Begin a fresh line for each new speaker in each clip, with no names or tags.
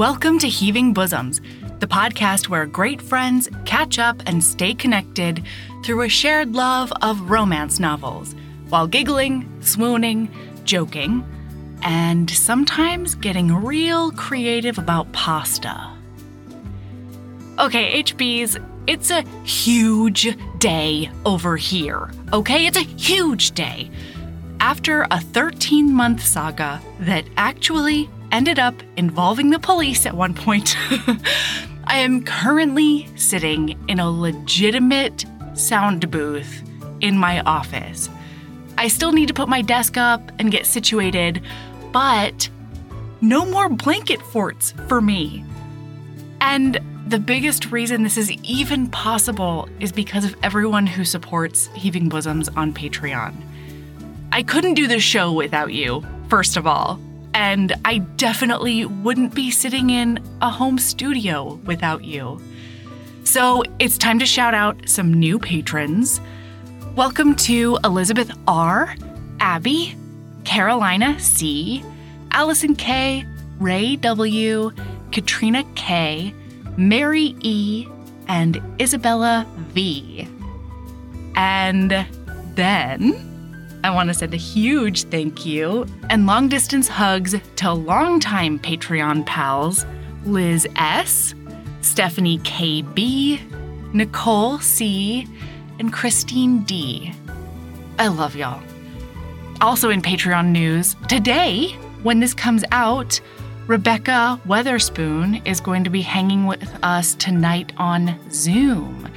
Welcome to Heaving Bosoms, the podcast where great friends catch up and stay connected through a shared love of romance novels while giggling, swooning, joking, and sometimes getting real creative about pasta. Okay, HBs, it's a huge day over here. Okay, it's a huge day. After a 13 month saga that actually ended up involving the police at one point, I am currently sitting in a legitimate sound booth in my office. I still need to put my desk up and get situated, but no more blanket forts for me. And the biggest reason this is even possible is because of everyone who supports Heaving Bosoms on Patreon. I couldn't do this show without you, first of all, and I definitely wouldn't be sitting in a home studio without you. So it's time to shout out some new patrons. Welcome to Elizabeth R., Abby, Carolina C., Allison K., Ray W., Katrina K., Mary E., and Isabella V. And then I want to send a huge thank you and long distance hugs to longtime Patreon pals Liz S., Stephanie KB, Nicole C., and Christine D. I love y'all. Also in Patreon news, today, when this comes out, Rebekah Weatherspoon is going to be hanging with us tonight on Zoom.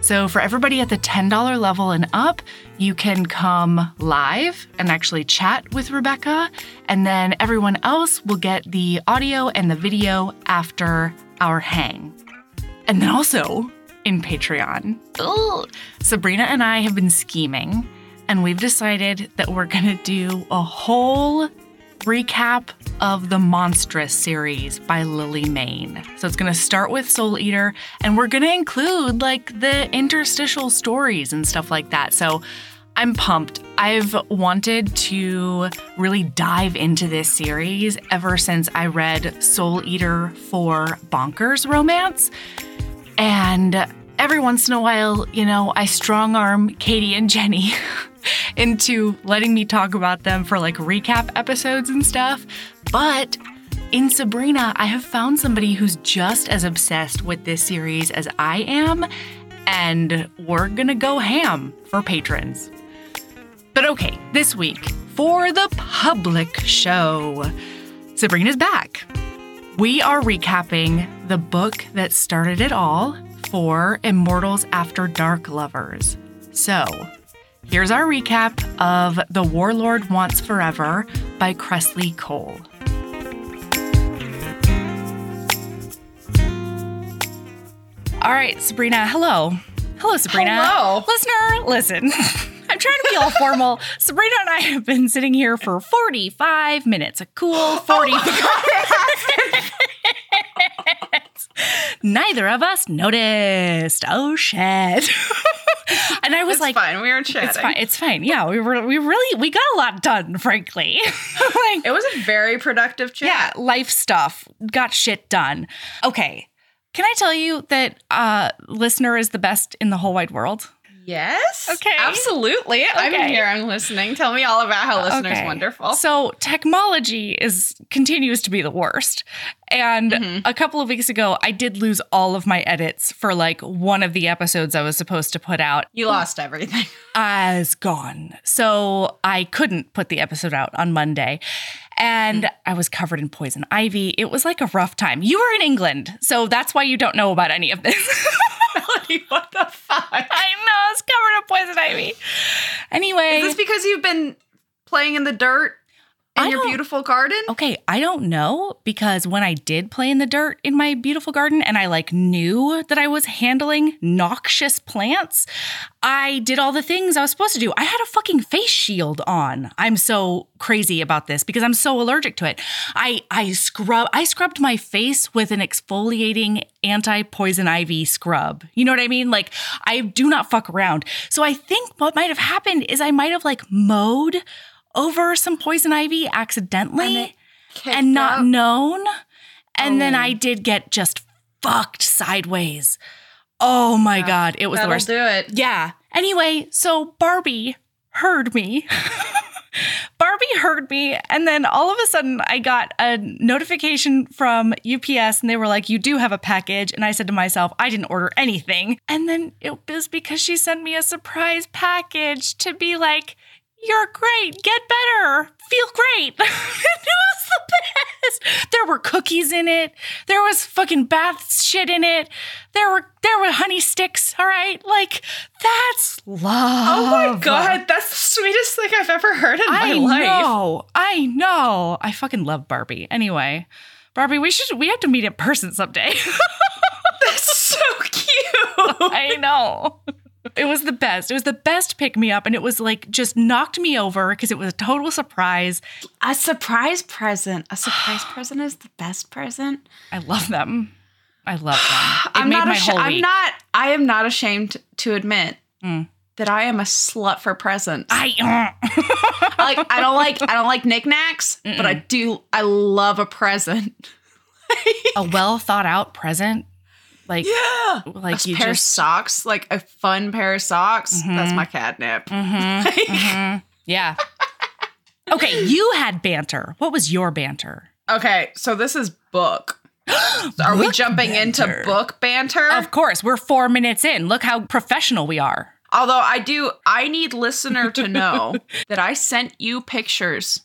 So, for everybody at the $10 level and up, you can come live and actually chat with Rebecca. And then everyone else will get the audio and the video after our hang. And then also in Patreon, ugh, Sabrina and I have been scheming, and we've decided that we're to do a whole recap of the Monstrous series by Lily Mayne. So it's going to start with Soul Eater, and we're going to include like the interstitial stories and stuff like that. So I'm pumped. I've wanted to really dive into this series ever since I read Soul Eater for Bonkers Romance. And every once in a while, you know, I strong arm Katie and Jenny into letting me talk about them for like recap episodes and stuff. But in Sabrina, I have found somebody who's just as obsessed with this series as I am, and we're gonna go ham for patrons. But okay, this week, for the public show, Sabrina's back. We are recapping the book that started it all for Immortals After Dark lovers. So, here's our recap of The Warlord Wants Forever by Kresley Cole. All right, Sabrina, hello. Hello, Sabrina.
Hello.
Listener, listen. Trying to be all formal. Sabrina and I have been sitting here for 45 minutes, a cool 45 minutes. Neither of us noticed. Oh shit. and I was
It's
like,
fine. We were chatting.
it's fine. It's fine. Yeah, we were we really we got a lot done, frankly. like
It was a very productive chat.
yeah, life stuff. Got shit done. Okay. Can I tell you that uh listener is the best in the whole wide world?
Yes.
Okay.
Absolutely. I'm here. I'm listening. Tell me all about how listeners
Okay.
wonderful.
So technology is continues to be the worst. And
Mhm.
a couple of weeks ago, I did lose all of my edits for like one of the episodes I was supposed to put out.
you lost everything.
As gone. So I couldn't put the episode out on Monday. And I was covered in poison ivy. It was like a rough time. You were in England, so that's why you don't know about any of this.
What the fuck?
I know, it's covered in poison ivy. Anyway.
Is this because you've been playing in the dirt in
I
your beautiful garden?
Okay, I don't know because when I did play in the dirt in my beautiful garden and I like knew that I was handling noxious plants, I did all the things I was supposed to do. I had a fucking face shield on. I'm so crazy about this because I'm so allergic to it. I I scrub I scrubbed my face with an exfoliating anti-poison ivy scrub. You know what I mean? Like I do not fuck around. So I think what might have happened is I might have like mowed over some poison ivy accidentally
And
and not
out.
known. And then
Oh.
I did get just fucked sideways. Oh my
Yeah,
God. It was the
That'll
worst.
do it.
Yeah. Anyway, so Barbie heard me. Barbie heard me. And then all of a sudden, I got a notification from UPS and they were like, You do have a package. And I said to myself, I didn't order anything. And then it was because she sent me a surprise package to be like, You're great. Get better. Feel great. it was the best. There were cookies in it. There was fucking bath shit in it. There were there were honey sticks. All right, like that's love.
Oh my god, that's the sweetest thing I've ever heard in my life.
I know. I know. I fucking love Barbie. Anyway, Barbie, we should we have to meet in person someday.
That's so cute.
I know. It was the best. It was the best pick me up, and it was like just knocked me over because it was a total surprise.
A surprise present. A surprise present is the best present.
I love them. I love them. It
I'm
made
not
whole
I'm not I am not ashamed to admit
Mm.
that I am a slut for presents.
I
like I don't like I don't like knickknacks, but I do I love a present.
a well thought out present. Like
Yeah.
like
a
you
pair of socks, like a fun pair of socks. That's
Mhm.
my catnip.
Mhm, mhm. Yeah. Okay, you had banter. What was your banter?
Okay, so this is book. Are we jumping
banter.
into book banter?
Of course, we're four minutes in. Look how professional we are.
Although I do, I need listener to know that I sent you pictures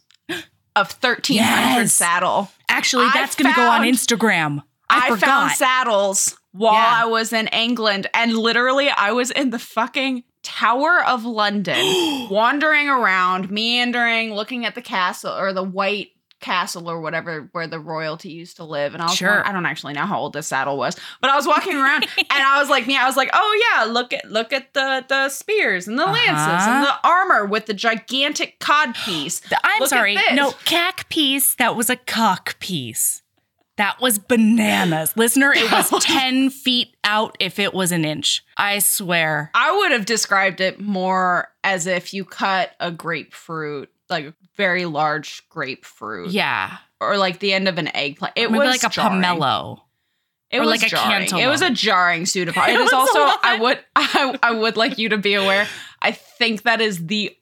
of 1300
Yes.
saddle.
Actually, that's going to go on Instagram. I,
I, found saddles while
Yeah.
I was in England, and literally I was in the fucking Tower of London, wandering around, meandering, looking at the castle or the White Castle or whatever where the royalty used to live. And I was
Sure.
I don't actually know how old this saddle was, but I was walking around and I was like me, I was like, oh yeah, look at look at the the spears and the lances and
Uh-huh.
the armor with the gigantic cod piece.
I'm
Look
sorry. No, cack piece. That was a cock piece. That was bananas. Listener, it was 10 feet out if it was an inch. I swear.
I would have described it more as if you cut a grapefruit, like a very large grapefruit,
Yeah.
or like the end of an eggplant. It
Maybe
was
like a
jarring.
pomelo.
It was
like a
jarring. It
cantaloupe.
was a jarring suit of armor.
It
It is
was a
also. I would. I, I would like you to be aware. I think that is the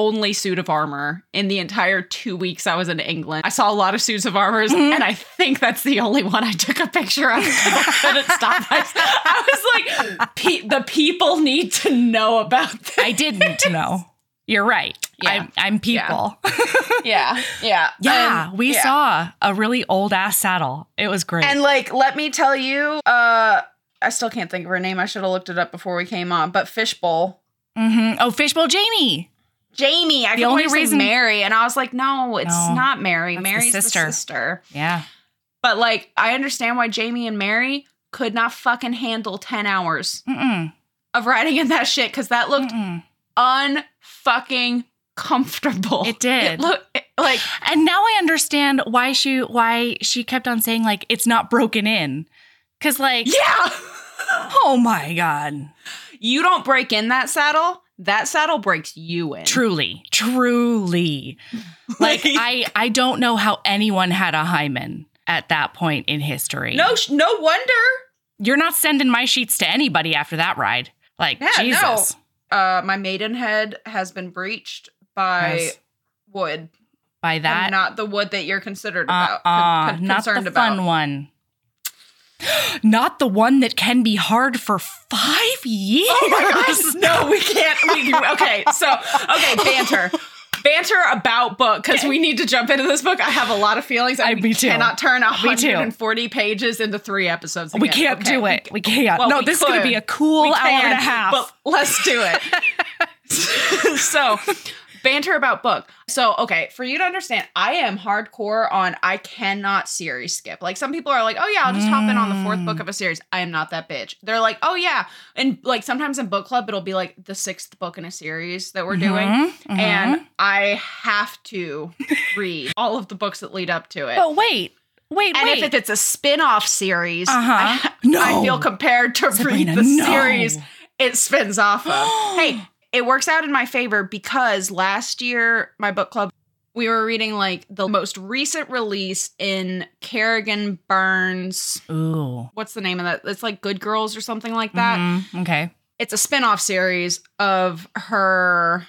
only suit of armor in the entire two weeks I was in England. I saw a lot of suits of armors,
Mhm.
and I think that's the only one I took a picture of. I couldn't stop. myself. I was like, Pe- the people need to know about this.
I did need to know. You're right.
Yeah.
I'm, I'm people.
yeah, yeah,
Yeah,
And-
we
yeah.
saw a really old ass saddle. It was great.
And like, let me tell you, uh, I still can't think of her name. I should have looked it up before we came on. But Fishbowl,
Mhm. Oh, Fishbowl Jamie.
Jamie. I
The only reason-
Mary, and I was like, no, it's
No,
not Mary.
that's the
Mary's the
sister.
sister.
Yeah.
But like, I understand why Jamie and Mary could not fucking handle ten hours
Mm-mm.
of riding in that shit because that looked unfucking comfortable.
It did.
It looked like
And now I understand why she why she kept on saying like it's not broken in. Cause like
yeah.
oh my god.
you don't break in that saddle. That saddle breaks you in.
Truly. Truly. Like I I don't know how anyone had a hymen at that point in history.
No, no wonder.
You're not sending my sheets to anybody after that ride. Like
Yeah,
Jesus.
Uh, my maidenhead has been breached by
Yes.
wood,
By that
and not the wood that you're considered
uh,
about.
uh,
con-
not
concerned
the
about.
fun one. Not the one that can be hard for five years.
Oh my gosh! No, we can't. We, okay, so okay, banter. Banter about book because we need to jump into this book. I have a lot of feelings.
I-
we
too.
cannot turn
Me
140 pages into three episodes.
We can't
Okay,
do it. We can't.
well,
no,
we
this is going to be a cool hour and a half.
But let's do it. so, banter about book. So, okay, for you to understand, I am hardcore on I cannot series skip. Like some people are like, "Oh yeah, I'll just hop in on the fourth
Mm.
book of a series." I am not that bitch. They're like, "Oh yeah." And like sometimes in book club it'll be like the sixth book in a series that we're doing.
Mhm, mhm.
And I have to read all of the books that lead up to it.
but wait, wait,
and
wait.
if it's a spin-off series,
Uh-huh.
I,
No.
I feel compared to
Sabrina,
read the
no.
series it spins off of. hey, it works out in my favor because last year my book club we were reading like the most recent release in Kerrigan Byrne's.
Ooh.
What's the name of that? It's like Good Girls or something like that.
Mhm, Okay.
It's a spin-off series of her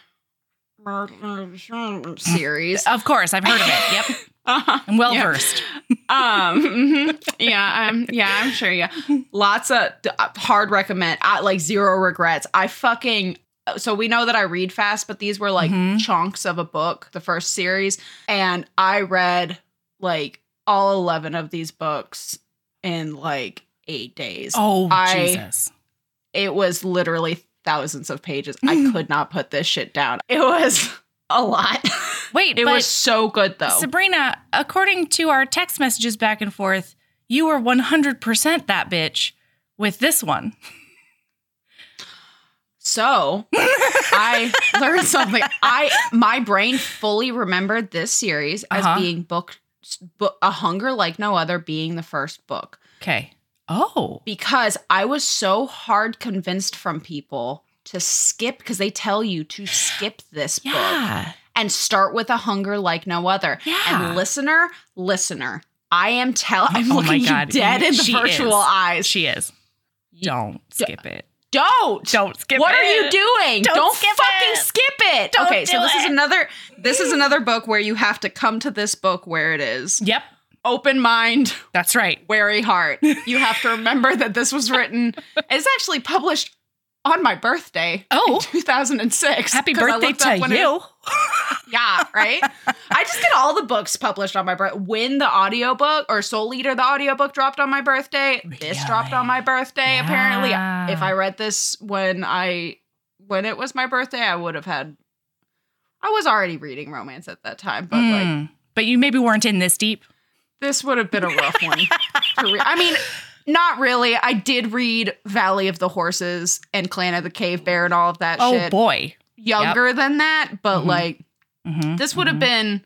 series.
Of course, I've heard of it. Yep.
Uh-huh.
I'm well
Yeah.
versed.
um mhm. yeah um yeah i'm sure yeah lots of uh, hard recommend I, like zero regrets i fucking so we know that i read fast but these were like
Mhm.
chunks of a book the first series and i read like all 11 of these books in like eight days
Oh,
I-
Jesus.
it was literally thousands of pages i could not put this shit down it was a lot
Wait,
it was so good though
Sabrina, according to our text messages back and forth, you were 100% that bitch with this one.
So I learned something. I my brain fully remembered this series as
Uh-huh.
being book, book a hunger like no other being the first book
Okay. Oh.
because I was so hard convinced from people to skip because they tell you to skip this book and start with a hunger like no other.
Yeah.
And listener, listener, I am telling. I'm
Oh my
looking you dead in the
She
virtual
is.
eyes.
She is. Don't skip it.
Don't.
Don't skip it.
what
it.
are you doing?
Don't
Don't,
skip
fucking
it.
skip it.
Don't
okay, so this is another this is another book where you have to come to this book where it is.
Yep.
Open mind,
That's right.
wary heart. You have to remember that this was written it's actually published on my birthday.
Oh.
in 2006.
Happy birthday to
when it-
you.
yeah, right? I just get all the books published on my birthday. When the audiobook or Soul Eater, the audiobook dropped on my birthday. This
Really?
dropped on my birthday, apparently. If I read this when I when it was my birthday, I would have had I was already reading romance at that time, but like
Mm. but you maybe weren't in this deep.
this would have been a rough one to read. I mean, not really. I did read Valley of the Horses and Clan of the Cave Bear and all of that
Oh
shit
boy.
younger than that, but
Mhm.
like
Mhm,
this would have
mhm.
been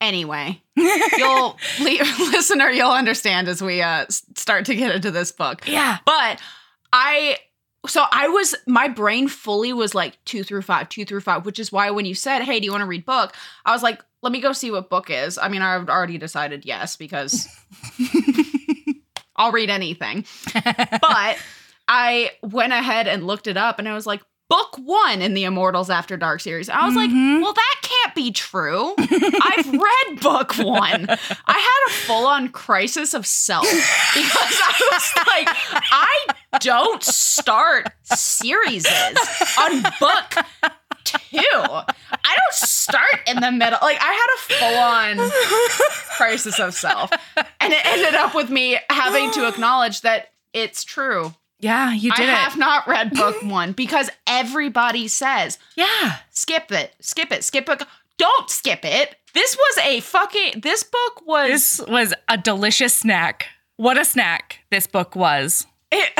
anyway you'll listener you'll understand as we uh start to get into this book
yeah.
but i so i was my brain fully was like two through five two through five which is why when you said hey do you want to read book i was like let me go see what book is i mean i've already decided yes because i'll read anything but I went ahead and looked it up and I was like, book one in the Immortals After Dark series. I was
Mhm.
like, well, that can't be true. I've read book one. I had a full on crisis of self because I was like, I don't start series on book two. I start in the middle. Like, I had a full on crisis of self. And it ended up with me having to acknowledge that it's true.
Yeah, you
I
did it.
have not read book one because everybody says
yeah.
skip it, skip it, skip it. Don't skip it. This was a fucking. This book was.
This was a delicious snack. What a snack this book was.
it,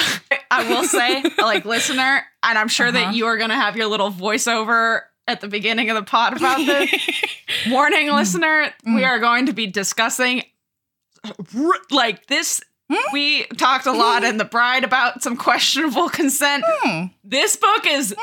I will say, like listener, and I'm sure
Uh-huh.
that you are going to have your little voiceover at the beginning of the pod about this. Warning,
Mm.
listener, we are going to be discussing like this.
Hmm?
We talked a lot in the bride about some questionable consent.
Hmm.
This book is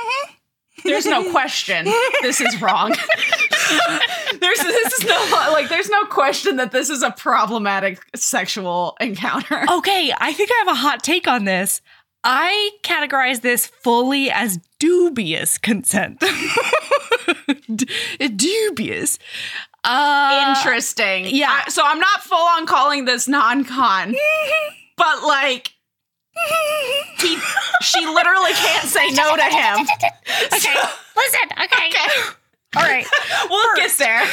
there's no question this is wrong. there's this is no like there's no question that this is a problematic sexual encounter.
Okay, I think I have a hot take on this. I categorize this fully as dubious consent. D- dubious. Uh,
Interesting.
yeah.
I- so I'm not full on calling this non-con, but like he she literally can't say no to him.
Okay, listen. Okay.
Okay.
All right.
We'll get there.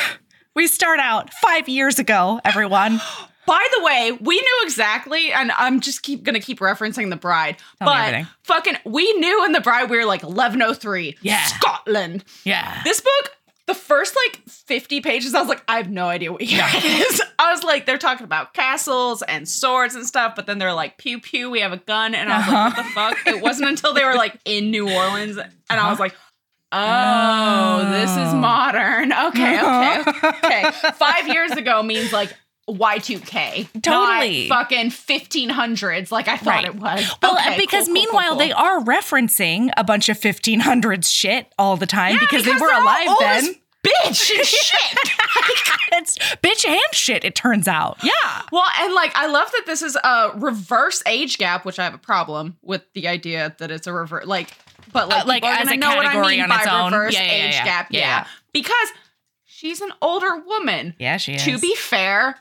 We start out five years ago, everyone.
By the way, we knew exactly, and I'm just keep gonna keep referencing the bride.
Tell
but fucking, we knew in the bride we were like 1103,
Yeah.
Scotland.
Yeah.
This book, the first like 50 pages, I was like, I have no idea what year it is. I was like, they're talking about castles and swords and stuff, but then they're like, pew pew, we have a gun, and I was like, what the uh-huh. fuck? It wasn't until they were like in New Orleans, and I was like. Uh-huh. Oh, this is
Oh.
modern. Okay, okay, uh-huh. okay. Five years ago means like Y2K. not
Totally.
fucking 1500s like I thought
Right.
it was.
Well,
Okay,
because
cool, cool,
meanwhile
cool,
they are referencing a bunch of 1500s shit all the time
Yeah,
because, they were
they're all
alive then.
bitch shit.
it's bitch and shit, it turns out. Yeah.
Well, and like I love that this is a reverse age gap, which I have a problem with the idea that it's a reverse like but like,
Uh, like, as a
know what I mean
on
by
its own.
reverse
Yeah, yeah,
age gap.
Yeah.
Because she's an older woman.
Yeah, she is.
To be fair,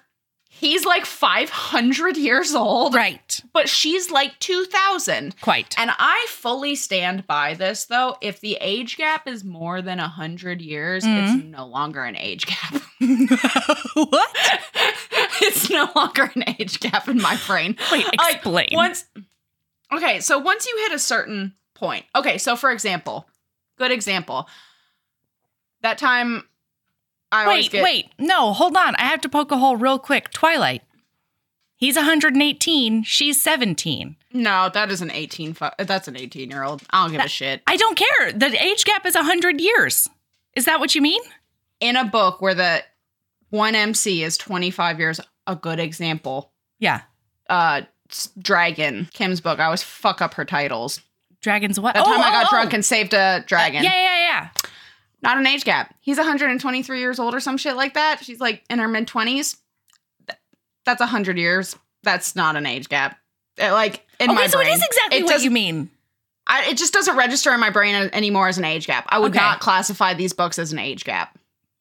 he's like 500 years old,
right.
but she's like 2000.
Quite.
And I fully stand by this though. If the age gap is more than 100 years,
Mm-hmm.
it's no longer an age gap.
what?
it's no longer an age gap in my brain.
Wait,
Like,
explain.
once Okay, so once you hit a certain point. Okay, so for example, good example. That time I
wait,
get
wait. No, hold on. I have to poke a hole real quick. Twilight. He's 118. She's 17.
No, that is an 18 fu- that's an 18 year old. I don't give a shit.
I don't care. The age gap is 100 years. Is that what you mean?
In a book where the one MC is 25 years, a good example.
Yeah.
Uh Dragon, Kim's book. I always fuck up her titles.
Dragons what?
That time I got
oh,
drunk
oh.
and saved a dragon.
Yeah, yeah, yeah.
Not an age gap. He's 123 years old or some shit like that. She's like in her mid 20s. That's 100 years. That's not an age gap. Uh, Like in
okay,
my
so
brain.
it is exactly
it
what you mean.
I, it just doesn't register in my brain anymore as an age gap. I would
Okay.
not classify these books as an age gap.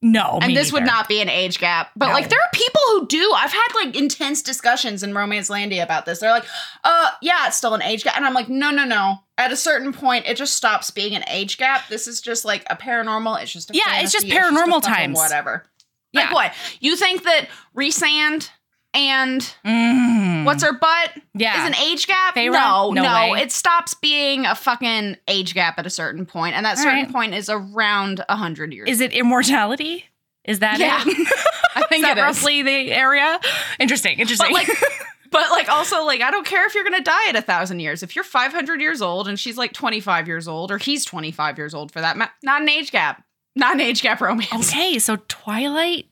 No,
and this would not be an age gap. But
No.
like there are people who do. I've had like intense discussions in Romance Landia about this. They're like, uh, yeah, it's still an age gap. And I'm like, no, no, no. At a certain point, it just stops being an age gap. This is just like a paranormal. It's just a
Yeah, it's just
fantasy,
paranormal
fucking
times.
Whatever.
Yeah.
Like what? You think that Rhysand and
Mm.
what's her butt
yeah.
is an age gap?
Feyre?
No,
No
no. It stops being a fucking age gap at a certain point, and that
All
certain
right.
point is around a hundred years.
Is it immortality? Is that
Yeah.
it?
I think
is that
it is.
roughly the area? Interesting. Interesting.
But like, but like, also like, I don't care if you're gonna die at a thousand years. If you're 500 years old and she's like 25 years old, or he's 25 years old for that, ma- not an age gap, not an age gap romance.
okay, so Twilight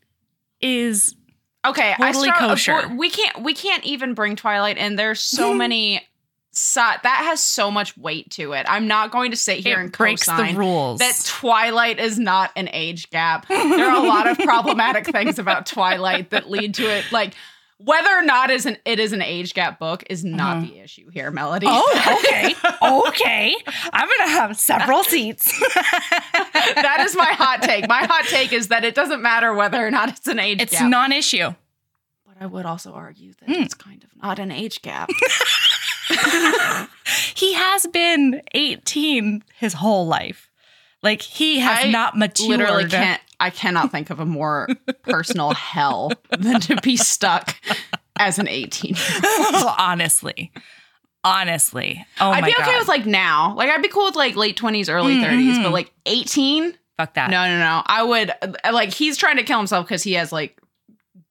is
Okay, I
Totally
start-
kosher.
We can't, we can't even bring Twilight in. There's so many. So, that has so much weight to it. I'm not going to sit here
it
and
breaks the rules.
that Twilight is not an age gap. There are a lot of problematic things about Twilight that lead to it. Like whether or not is an it is an age gap book is not
Mhm.
the issue here, Melody.
Oh, okay. okay. I'm going to have several seats.
that is my hot take. My hot take is that it doesn't matter whether or not it's an age gap.
it's non-issue.
but I would also argue that
Hmm.
it's kind of not an age gap.
He has been 18 his whole life. Like he has
I
not matured.
Literally can't I cannot think of a more personal hell than to be stuck as an 18
honestly. Honestly. Oh
I'd
my
be okay
God.
with like now. Like I'd be cool with like late 20s, early 30s,
Mhm.
but like 18?
Fuck that.
No, no, no. I would like he's trying to kill himself because he has like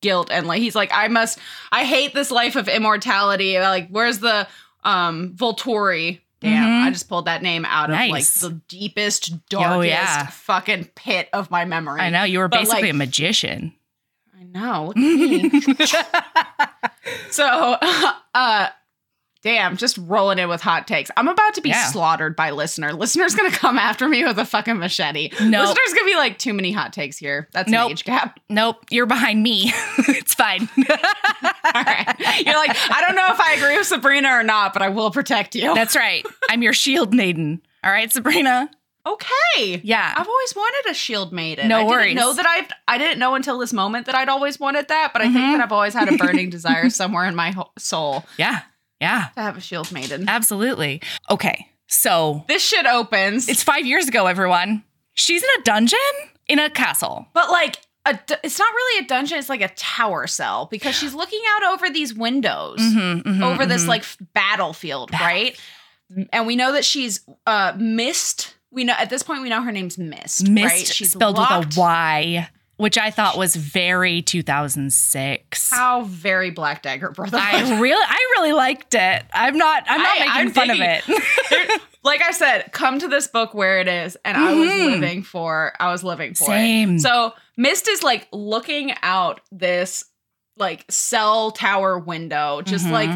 guilt and like he's like I must I hate this life of immortality. Like where's the um Volturi? Damn,
Mhm.
I just pulled that name out of like the deepest, darkest
Oh, yeah.
fucking pit of my memory.
I know you were
But,
basically
like-
a magician.
I know. Look at me. so, uh, damn, just rolling in with hot takes. I'm about to be
Yeah.
slaughtered by listener. Listener's gonna come after me with a fucking machete.
Nope.
Listener's gonna be like, too many hot takes here. That's
Nope.
an age gap.
nope, you're behind me. it's fine.
All right. You're like, I don't know if I agree with Sabrina or not, but I will protect you.
That's right. I'm your shield maiden. All right, Sabrina.
okay.
Yeah.
I've always wanted a shield maiden.
No
I
worries.
Didn't know that I I didn't know until this moment that I'd always wanted that, but I
Mhm.
think that I've always had a burning desire somewhere in my soul
Yeah. Yeah.
to have a shield maiden.
Absolutely. Okay. So
This shit opens.
it's five years ago, everyone. She's in a dungeon in a castle.
but like a it's not really a dungeon, it's like a tower cell because she's looking out over these windows
Mhm, mhm,
over this
mhm.
like battlefield, right? And we know that she's uh mist. We know at this point we know her name's Myst,
mist
right? She's
spelled
locked.
with a Y, which I thought was very 2006.
How very Black Dagger Brotherhood.
I really, I really liked it. I'm not, I'm not
I-
making
I'm
fun of it.
Like I said, come to this book where it is, and I was
Mhm.
living for. I was living for it.
Same.
So Myst is like looking out this like cell tower window, just
Mhm.
like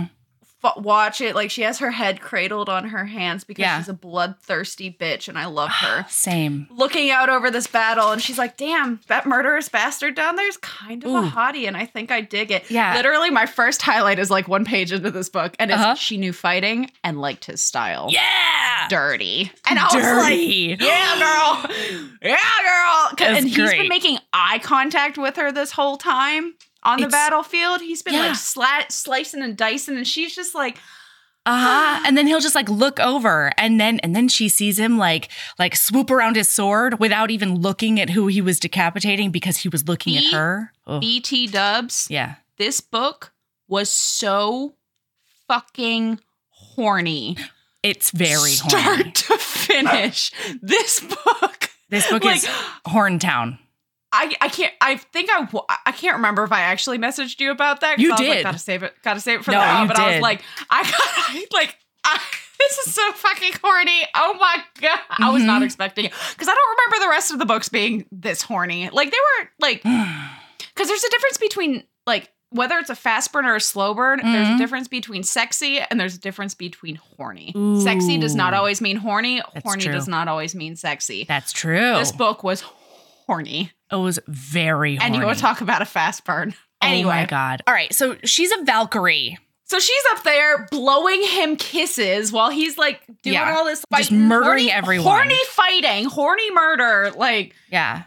f- watch it. Like she has her head cradled on her hands because
Yeah.
she's a bloodthirsty bitch, and I love her.
Same.
Looking out over this battle, and she's like, "Damn, that murderous bastard down there is kind of a hottie," and I think I dig it.
Yeah.
literally, my first highlight is like one page into this book, and
Uh-huh.
she knew fighting and liked his style.
Yeah.
dirty, and I was like, "Yeah, girl, yeah, girl." And he's been making eye contact with her this whole time on the
It's-
battlefield. He's been
Yeah.
like slat, slicing and dicing, and she's just like,
Uh-huh. And then he'll just like look over and then and then she sees him like like swoop around his sword without even looking at who he was decapitating because he was looking
He-
at her. Oh,
"BT Dubs."
yeah.
This book was so fucking horny,
It's very
start
horny.
to finish. this book.
This book
like-
is Horntown.
I, I can't I think I I can't remember if I actually messaged you about that.
You
I was Like,
did.
gotta save it. Gotta save it for
No,
that.
you
But I was like, I like I, this is so fucking horny. Oh my god! I was not
Mhm.
expecting it because I don't remember the rest of the books being this horny. Like they were like because there's a difference between like whether it's a fast burn or a slow burn. There's a
Mhm.
difference between sexy and there's a difference between horny. Sexy does not always mean horny.
That's
horny
true.
does not always mean sexy.
That's true.
This book was horny.
It was very horny.
And you want to talk about a fast burn. Anyway,
Oh my god. All right, so she's a Valkyrie.
so she's up there blowing him kisses while he's like doing
Yeah.
all this
Just murdering
horny,
everyone.
horny fighting, horny murder. Like,
Yeah.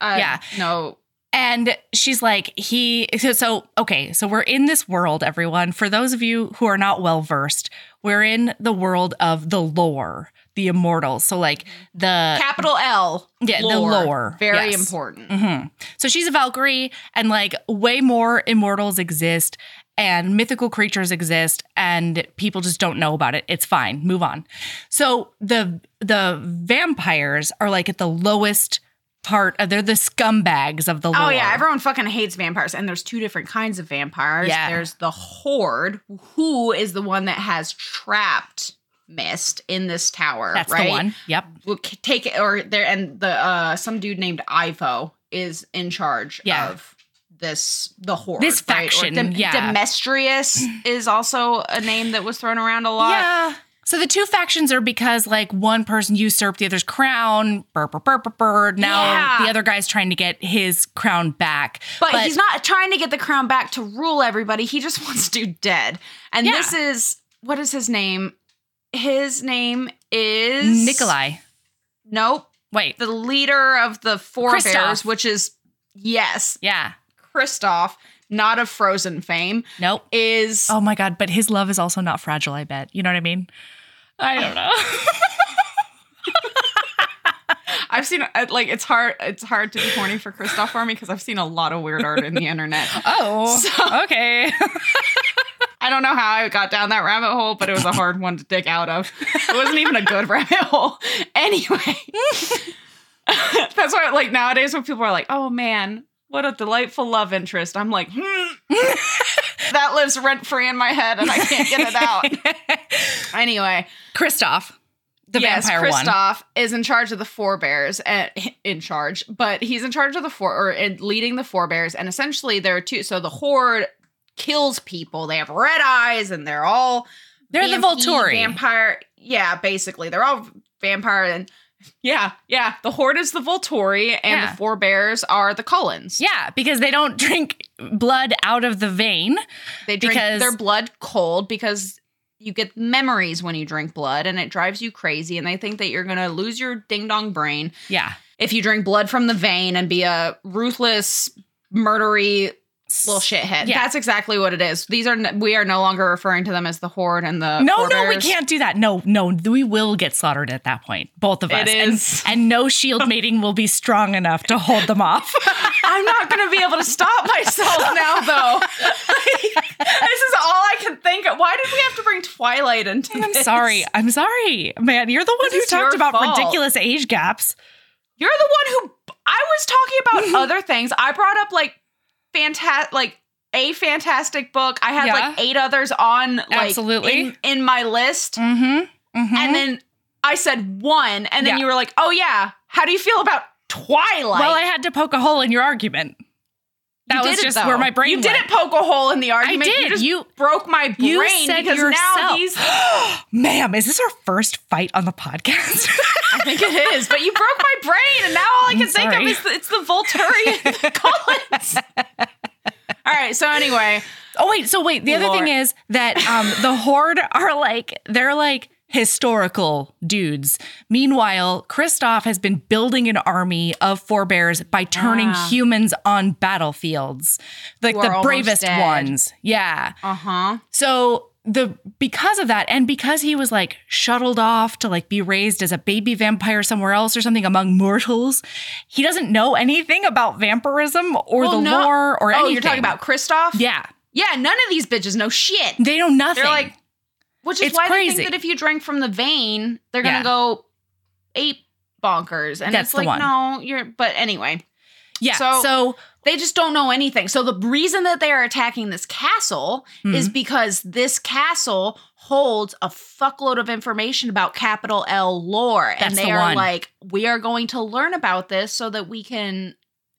uh,
Yeah.
no,
And she's like, he, so, so, okay, so we're in this world, everyone. For those of you who are not well versed, we're in the world of the lore, the immortals. So, like, the,
capital L.
Yeah, the lore.
very
Yes.
important.
Mhm. so she's a Valkyrie, and like, way more immortals exist, and mythical creatures exist, and people just don't know about it. It's fine. Move on. So, the, the vampires are like at the lowest part of, they're the scumbags of the lore.
Oh yeah, everyone fucking hates vampires, and there's two different kinds of vampires.
Yeah.
There's the horde, who is the one that has trapped Myst in this tower.
That's
right?
the one. Yep.
We'll take it, or there, and the uh some dude named Ivo is in charge
Yeah.
of this the horde.
This
right?
Faction,
Dem-
yeah.
Demetrius is also a name that was thrown around a lot.
Yeah. So the two factions are because like one person usurped the other's crown. Burr, burr, burr, burr, burr. Now
Yeah.
the other guy's trying to get his crown back.
But, he's not trying to get the crown back to rule everybody. He just wants dude dead. And
Yeah.
this is what is his name? His name is
Nikolai.
Nope.
Wait.
The leader of the Four
Kristoff.
which is yes,
Yeah.
Kristoff, not of Frozen fame,
Nope.
is
Oh my god. But his love is also not fragile. I bet. You know what I mean? I don't know.
I've seen uh, like it's hard it's hard to be horny for Kristoff for me because I've seen a lot of weird art in the internet.
oh.
So-
okay.
I don't know how I got down that rabbit hole, but it was a hard one to dig out of. It wasn't even a good rabbit hole. Anyway, that's why, like, nowadays when people are like, oh man, what a delightful love interest, I'm like, hmm. that lives rent free in my head and I can't get it out. Anyway,
Kristoff, the
yes,
vampire.
Kristoff is in charge of the forebears, and in charge, but he's in charge of the four or in leading the forebears, and essentially there are two. So the horde kills people. They have red eyes, and they're all
They're the Volturi.
vampire. Yeah, basically, they're all vampire, and yeah, yeah. The horde is the Volturi, and
Yeah.
the forebears are the Cullens.
Yeah, because they don't drink blood out of the vein.
They drink
Because-
their blood cold because you get memories when you drink blood, and it drives you crazy. And they think that you're gonna lose your ding dong brain
Yeah.
if you drink blood from the vein and be a ruthless, murdery little shithead.
Yeah.
That's exactly what it is. These are n- we are no longer referring to them as the horde and the
No, no, we can't do that. No, no, we will get slaughtered at that point, both of us.
is.
And, and no shield mating will be strong enough to hold them off.
I'm not going to be able to stop myself now, though. this is all I can think of. Why did we have to bring Twilight into
I'm
this?
sorry. I'm sorry. Man, you're the one
This
who talked about
fault.
ridiculous age gaps.
You're the one who I was talking about other things. I brought up like fantastic, like a fantastic book. I had
Yeah.
like eight others on, like
Absolutely.
in, in my list,
Mm-hmm. mm-hmm.
and then I said one, and then
Yeah.
you were like, "Oh yeah, how do you feel about Twilight?"
well, I had to poke a hole in your argument.
You
That
did
was just
though.
where my brain
You
went.
didn't poke a hole in the argument.
I did.
You just
You-
broke my brain
you said
because now
yourself.
these.
Ma'am, is this our first fight on the podcast?
I think it is, but you broke my brain, and now all I
I'm
can think
sorry.
of is the, it's the Volturian Cullens. all right. So anyway,
oh wait, so wait, the other thing is that um the horde are like they're like historical dudes. Meanwhile, Kristoff has been building an army of forebears by turning humans on battlefields. Like the bravest ones. Yeah.
uh huh.
So the because of that and because he was like shuttled off to like be raised as a baby vampire somewhere else or something among mortals, he doesn't know anything about vampirism or
Well,
the
no-
lore or
Oh,
anything.
you're talking about Kristoff?
Yeah.
Yeah. None of these bitches know shit.
They know nothing.
They're like, which is
It's
why they think that if you drink from the vein, they're gonna
Yeah.
go ape bonkers. And
That's
it's like,
one.
no, you're. But anyway,
yeah.
so-
so
they just don't know anything. So the reason that they are attacking this castle is
Mhm.
because this castle holds a fuckload of information about capital L lore, and they
the
are
one.
like, we are going to learn about this so that we can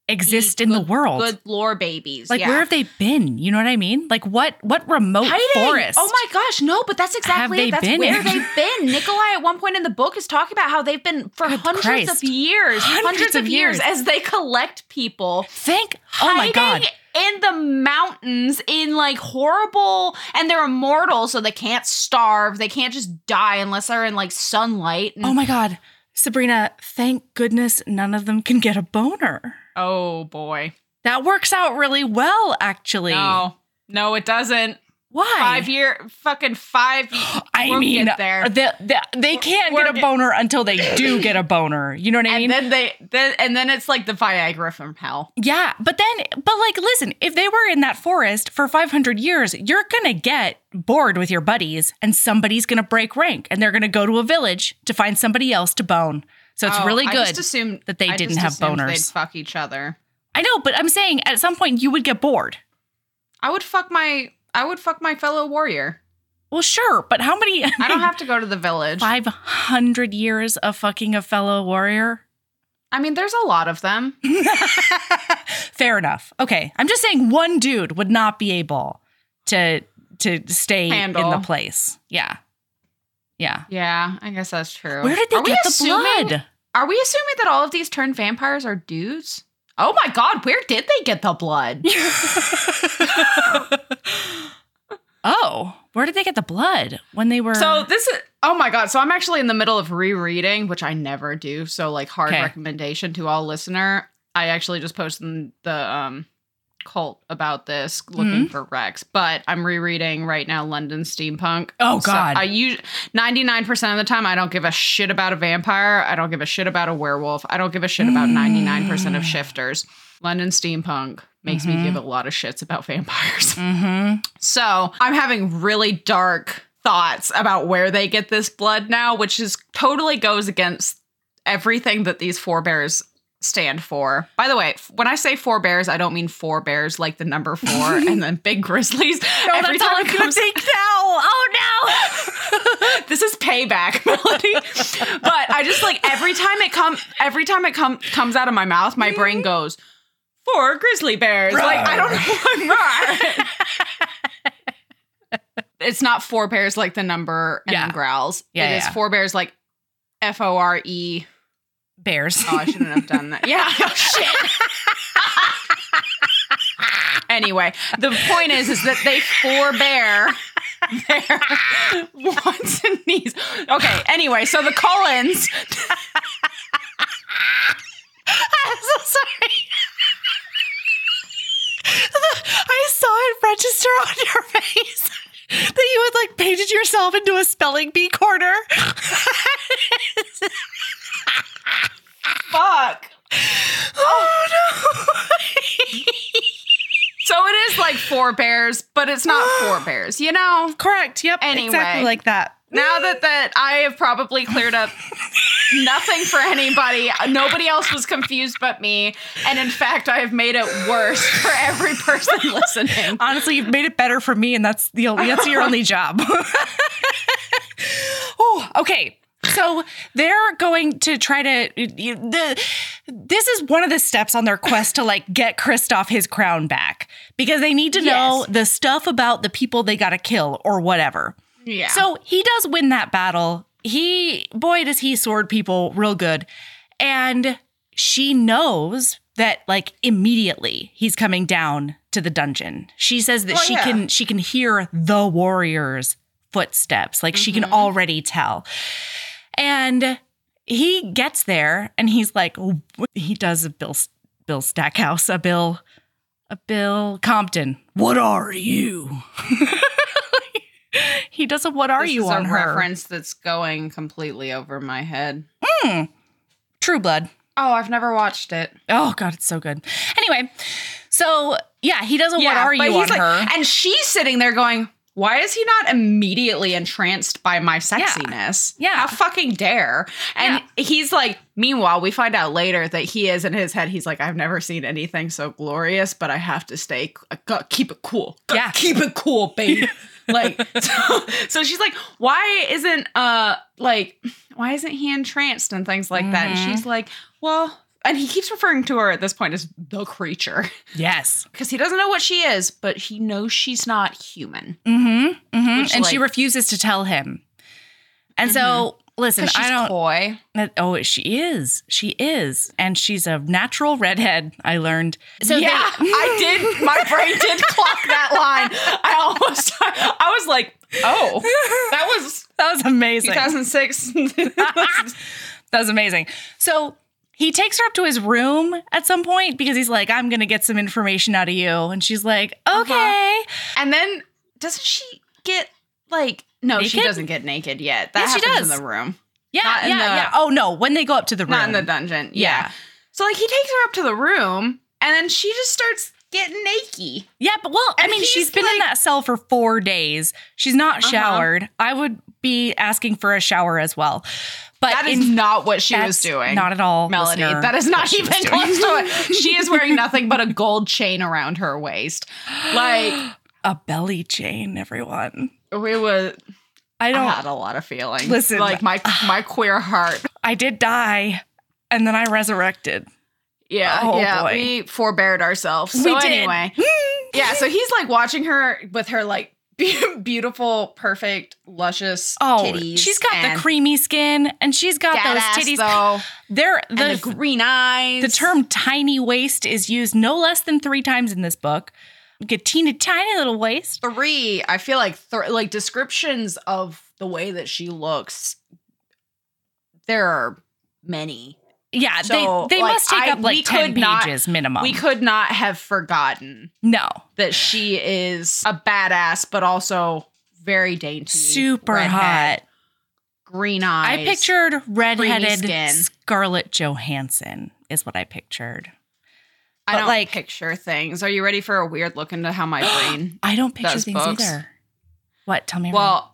exist in the world.
Good lore babies.
Like
yeah.
where have they been? You know what I mean? Like what what remote
Hiding.
forest?
Oh my gosh, no, but that's exactly it. That's
been
where
in?
they've been. Nikolai at one point in the book is talking about how they've been for
Good
hundreds
Christ.
of years, hundreds,
Hundreds
of years,
years.
as they collect people.
Thank Oh my god.
hiding In the mountains, in like horrible, and they're immortal, so they can't starve. They can't just die unless they're in like sunlight. And-
Oh my god. Sabrina, thank goodness none of them can get a boner.
Oh boy.
That works out really well, actually.
No, no, it doesn't.
Why?
Five year, fucking five.
I mean,
get there.
Uh, they, they, they can't
we're
get a
get-
boner until they do get a boner. You know what I
and
mean?
then they, then and then it's like the Viagra from hell.
yeah, but then, but like, listen, if they were in that forest for 500 years, you're gonna get bored with your buddies, and somebody's gonna break rank, and they're gonna go to a village to find somebody else to bone. So it's
Oh,
really
I
good.
just assumed
that they
I
didn't have boners.
They'd fuck each other.
I know, but I'm saying at some point you would get bored.
I would fuck my. I would fuck my fellow warrior.
Well, sure, but how many?
I don't have to go to the village.
500 years of fucking a fellow warrior?
I mean, there's a lot of them.
Fair enough. Okay. I'm just saying one dude would not be able to to stay in the place. Yeah. Yeah.
Yeah, I guess that's true.
Where did they
Are
get the
assuming-
blood?
Are we assuming that all of these turned vampires are dudes? Oh my god, where did they get the blood?
oh, where did they get the blood when they were
So this is oh my god. So I'm actually in the middle of rereading, which I never do. So like hard
Okay.
recommendation to all listener. I actually just posted the um cult about this looking
Mhm.
for Rex, but I'm rereading right now London Steampunk.
Oh,
So
God.
I use 99% of the time I don't give a shit about a vampire. I don't give a shit about a werewolf. I don't give a shit about 99% of
Mm.
shifters. London Steampunk makes
Mhm.
me give a lot of shits about vampires.
Mm-hmm.
So I'm having really dark thoughts about where they get this blood now, which is totally goes against everything that these forebears stand for. By the way, when I say four bears, I don't mean four bears like the number four and then big grizzlies.
No,
Every time
I'm
it comes-
think now. Oh no.
this is payback, Melody. but I just like every time it come every time it come comes out of my mouth, my brain goes four grizzly bears. Like I don't know what. it's not four bears like the number and
Yeah.
growls.
Yeah,
it is
yeah.
four bears like F O R E.
Bears.
Oh, I shouldn't have done that. Yeah. Oh, shit. anyway, the point is, is that they forbear their wants and needs. Okay. Anyway, so the Cullens.
I'm so sorry. I saw it register on your face that you had like painted yourself into a spelling bee corner.
Fuck.
oh no.
So four bears, but it's not four bears, you know?
Correct. Yep.
Anyway.
Exactly like that.
Now that that I have probably cleared up nothing for anybody, nobody else was confused but me, and in fact, I have made it worse for every person listening.
Honestly, you've made it better for me, and that's the only that's your only job. oh, okay. So they're going to try to you- the this is one of the steps on their quest to like get Kristoff his crown back because they need to know
Yes.
the stuff about the people they got to kill or whatever.
Yeah.
So he does win that battle. He, boy, does he sword people real good. And she knows that like immediately he's coming down to the dungeon. She says that
Oh,
she
yeah.
can she can hear the warriors' footsteps. Like she can
Mhm.
already tell. And he gets there and he's like he does a Bill Bill Stackhouse, a Bill a Bill Compton. What are you? he does a what are
This
you
is
on
a
her?
reference that's going completely over my head. Hmm.
True Blood.
Oh, I've never watched it.
Oh god, it's so good. Anyway, so yeah, he does a what are you on
like-
her?
And she's sitting there going, why is he not immediately entranced by my sexiness?
Yeah.
How fucking dare? And he's like, meanwhile, we find out later that he is in his head, he's like, I've never seen anything so glorious, but I have to stay, I gotta keep it cool. Gotta
Yeah.
Keep it cool, babe. like, so, so she's like, why isn't, uh, like, why isn't he entranced and things like that? And
Mhm.
she's like, well, and he keeps referring to her at this point as the creature
Yes.
because he doesn't know what she is, but he knows she's not human.
Mm-hmm. mm-hmm.
Which,
And she refuses to tell him. And so listen,
she's
I don't
coy.
oh, she is. She is. And she's a natural redhead, I learned. So
yeah,
they-
I did. My brain did clock that line. I almost, I was like, oh, that was
that was amazing.
2006.
That was amazing. So he takes her up to his room at some point because he's like, I'm going to get some information out of you. And she's like,
Uh-huh.
okay.
and then doesn't she get like? No, she doesn't get naked yet. That
Yes, she
happens
does.
in the room,
Yeah, yeah,
the-
yeah. Oh, no. When they go up to the room.
not in the dungeon.
Yeah.
Yeah. So like he takes her up to the room, and then she just starts getting naked.
Yeah, but well, I mean, she's been in that cell for four days. She's not
Uh-huh.
showered. I would be asking for a shower as well. But
That is
in-
not what she was doing.
Not at all.
Melody.
listener,
That is not even close to it. She is wearing nothing but a gold chain around her waist. Like
a belly chain, everyone.
we was
I don't.
I had a lot of feelings.
Listen,
like my uh, my queer heart.
I did die, and then I resurrected.
Yeah,
Oh,
yeah.
boy.
We forbeared ourselves. So
We did.
anyway. Yeah, so he's like watching her with her like be- beautiful, perfect, luscious
Oh,
titties.
she's got the creamy skin, and she's got those
ass,
titties.
though,
They're the,
the green eyes.
the term "tiny waist" is used no less than three times in this book. Get teeny tiny little waist.
three i feel like th- like descriptions of the way that she looks there are many
Yeah,
So,
they they
like,
must take
I-
up like
we
ten
could not-
pages minimum.
we could not have forgotten
no,
that she is a badass but also very dainty
super
redhead,
hot.
green eyes
I pictured redheaded
skin.
Scarlett Johansson is what I pictured.
i don't
like-
picture things are you ready for a weird look into how my brain
I don't picture things
books.
either. What? Tell me.
well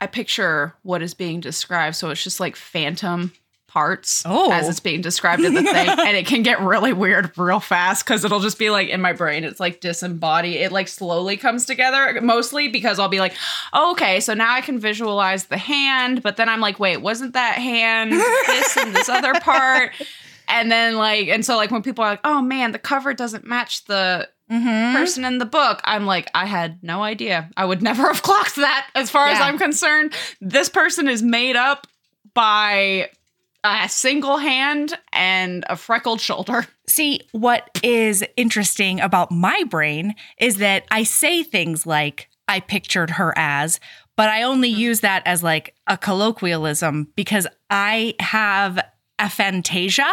i picture what is being described so it's just like phantom parts
Oh.
as it's being described in the thing and it can get really weird real fast because it'll just be like in my brain it's like disembodied. It like slowly comes together mostly because i'll be like oh, okay so now i can visualize the hand but then i'm like wait wasn't that hand this and this other part? And then like and so like when people are like oh man the cover doesn't match the
Mhm.
person in the book i'm like i had no idea. I would never have clocked that as far as i'm concerned. This person is made up by a single hand and a freckled shoulder.
See, what is interesting about my brain is that I say things like I pictured her as, but I only use that as like a colloquialism because I have aphantasia,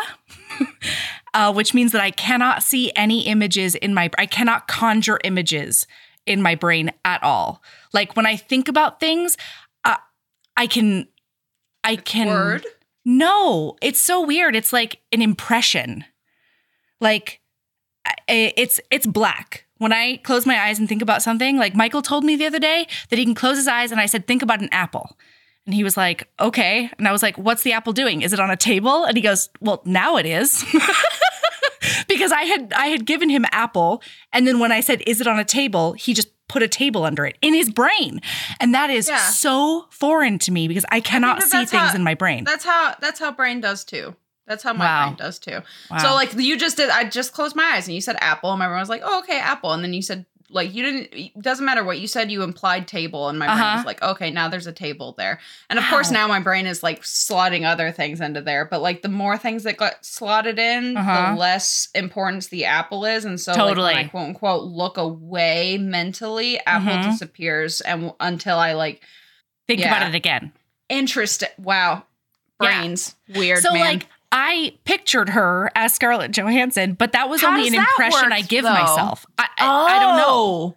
uh, which means that I cannot see any images in my I cannot conjure images in my brain at all. Like when I think about things, uh, I can I can no, it's so weird. It's like an impression. Like it's it's black. When I close my eyes and think about something, like Michael told me the other day that he can close his eyes and I said think about an apple. And he was like, "Okay." And I was like, "What's the apple doing? Is it on a table?" And he goes, "Well, now it is." because I had I had given him apple and then when I said, "Is it on a table?" he just put a table under it in his brain. And that is
Yeah.
so foreign to me because I cannot
that
see things
how-
in my brain.
that's how that's how brain does too That's how my
Wow.
brain does too.
Wow.
So like you just did, I just closed my eyes and you said apple, and my brain was like, oh okay, apple, and then you said like you didn't. It doesn't matter what you said. You implied table, and my brain
Uh-huh.
was like, okay, now there's a table there. And of course now my brain is like slotting other things into there. But like the more things that got slotted in,
Uh-huh.
the less importance the apple is. And so
Totally.
like, I quote unquote look away mentally, apple
Mhm.
disappears, and until I like
think
yeah.
about it again.
interesting Wow,
Yeah.
brains weird.
so
man.
like I pictured her as Scarlett Johansson, but that was
How
only an impression
work,
I give
though?
myself. I, I, I don't know.
Oh,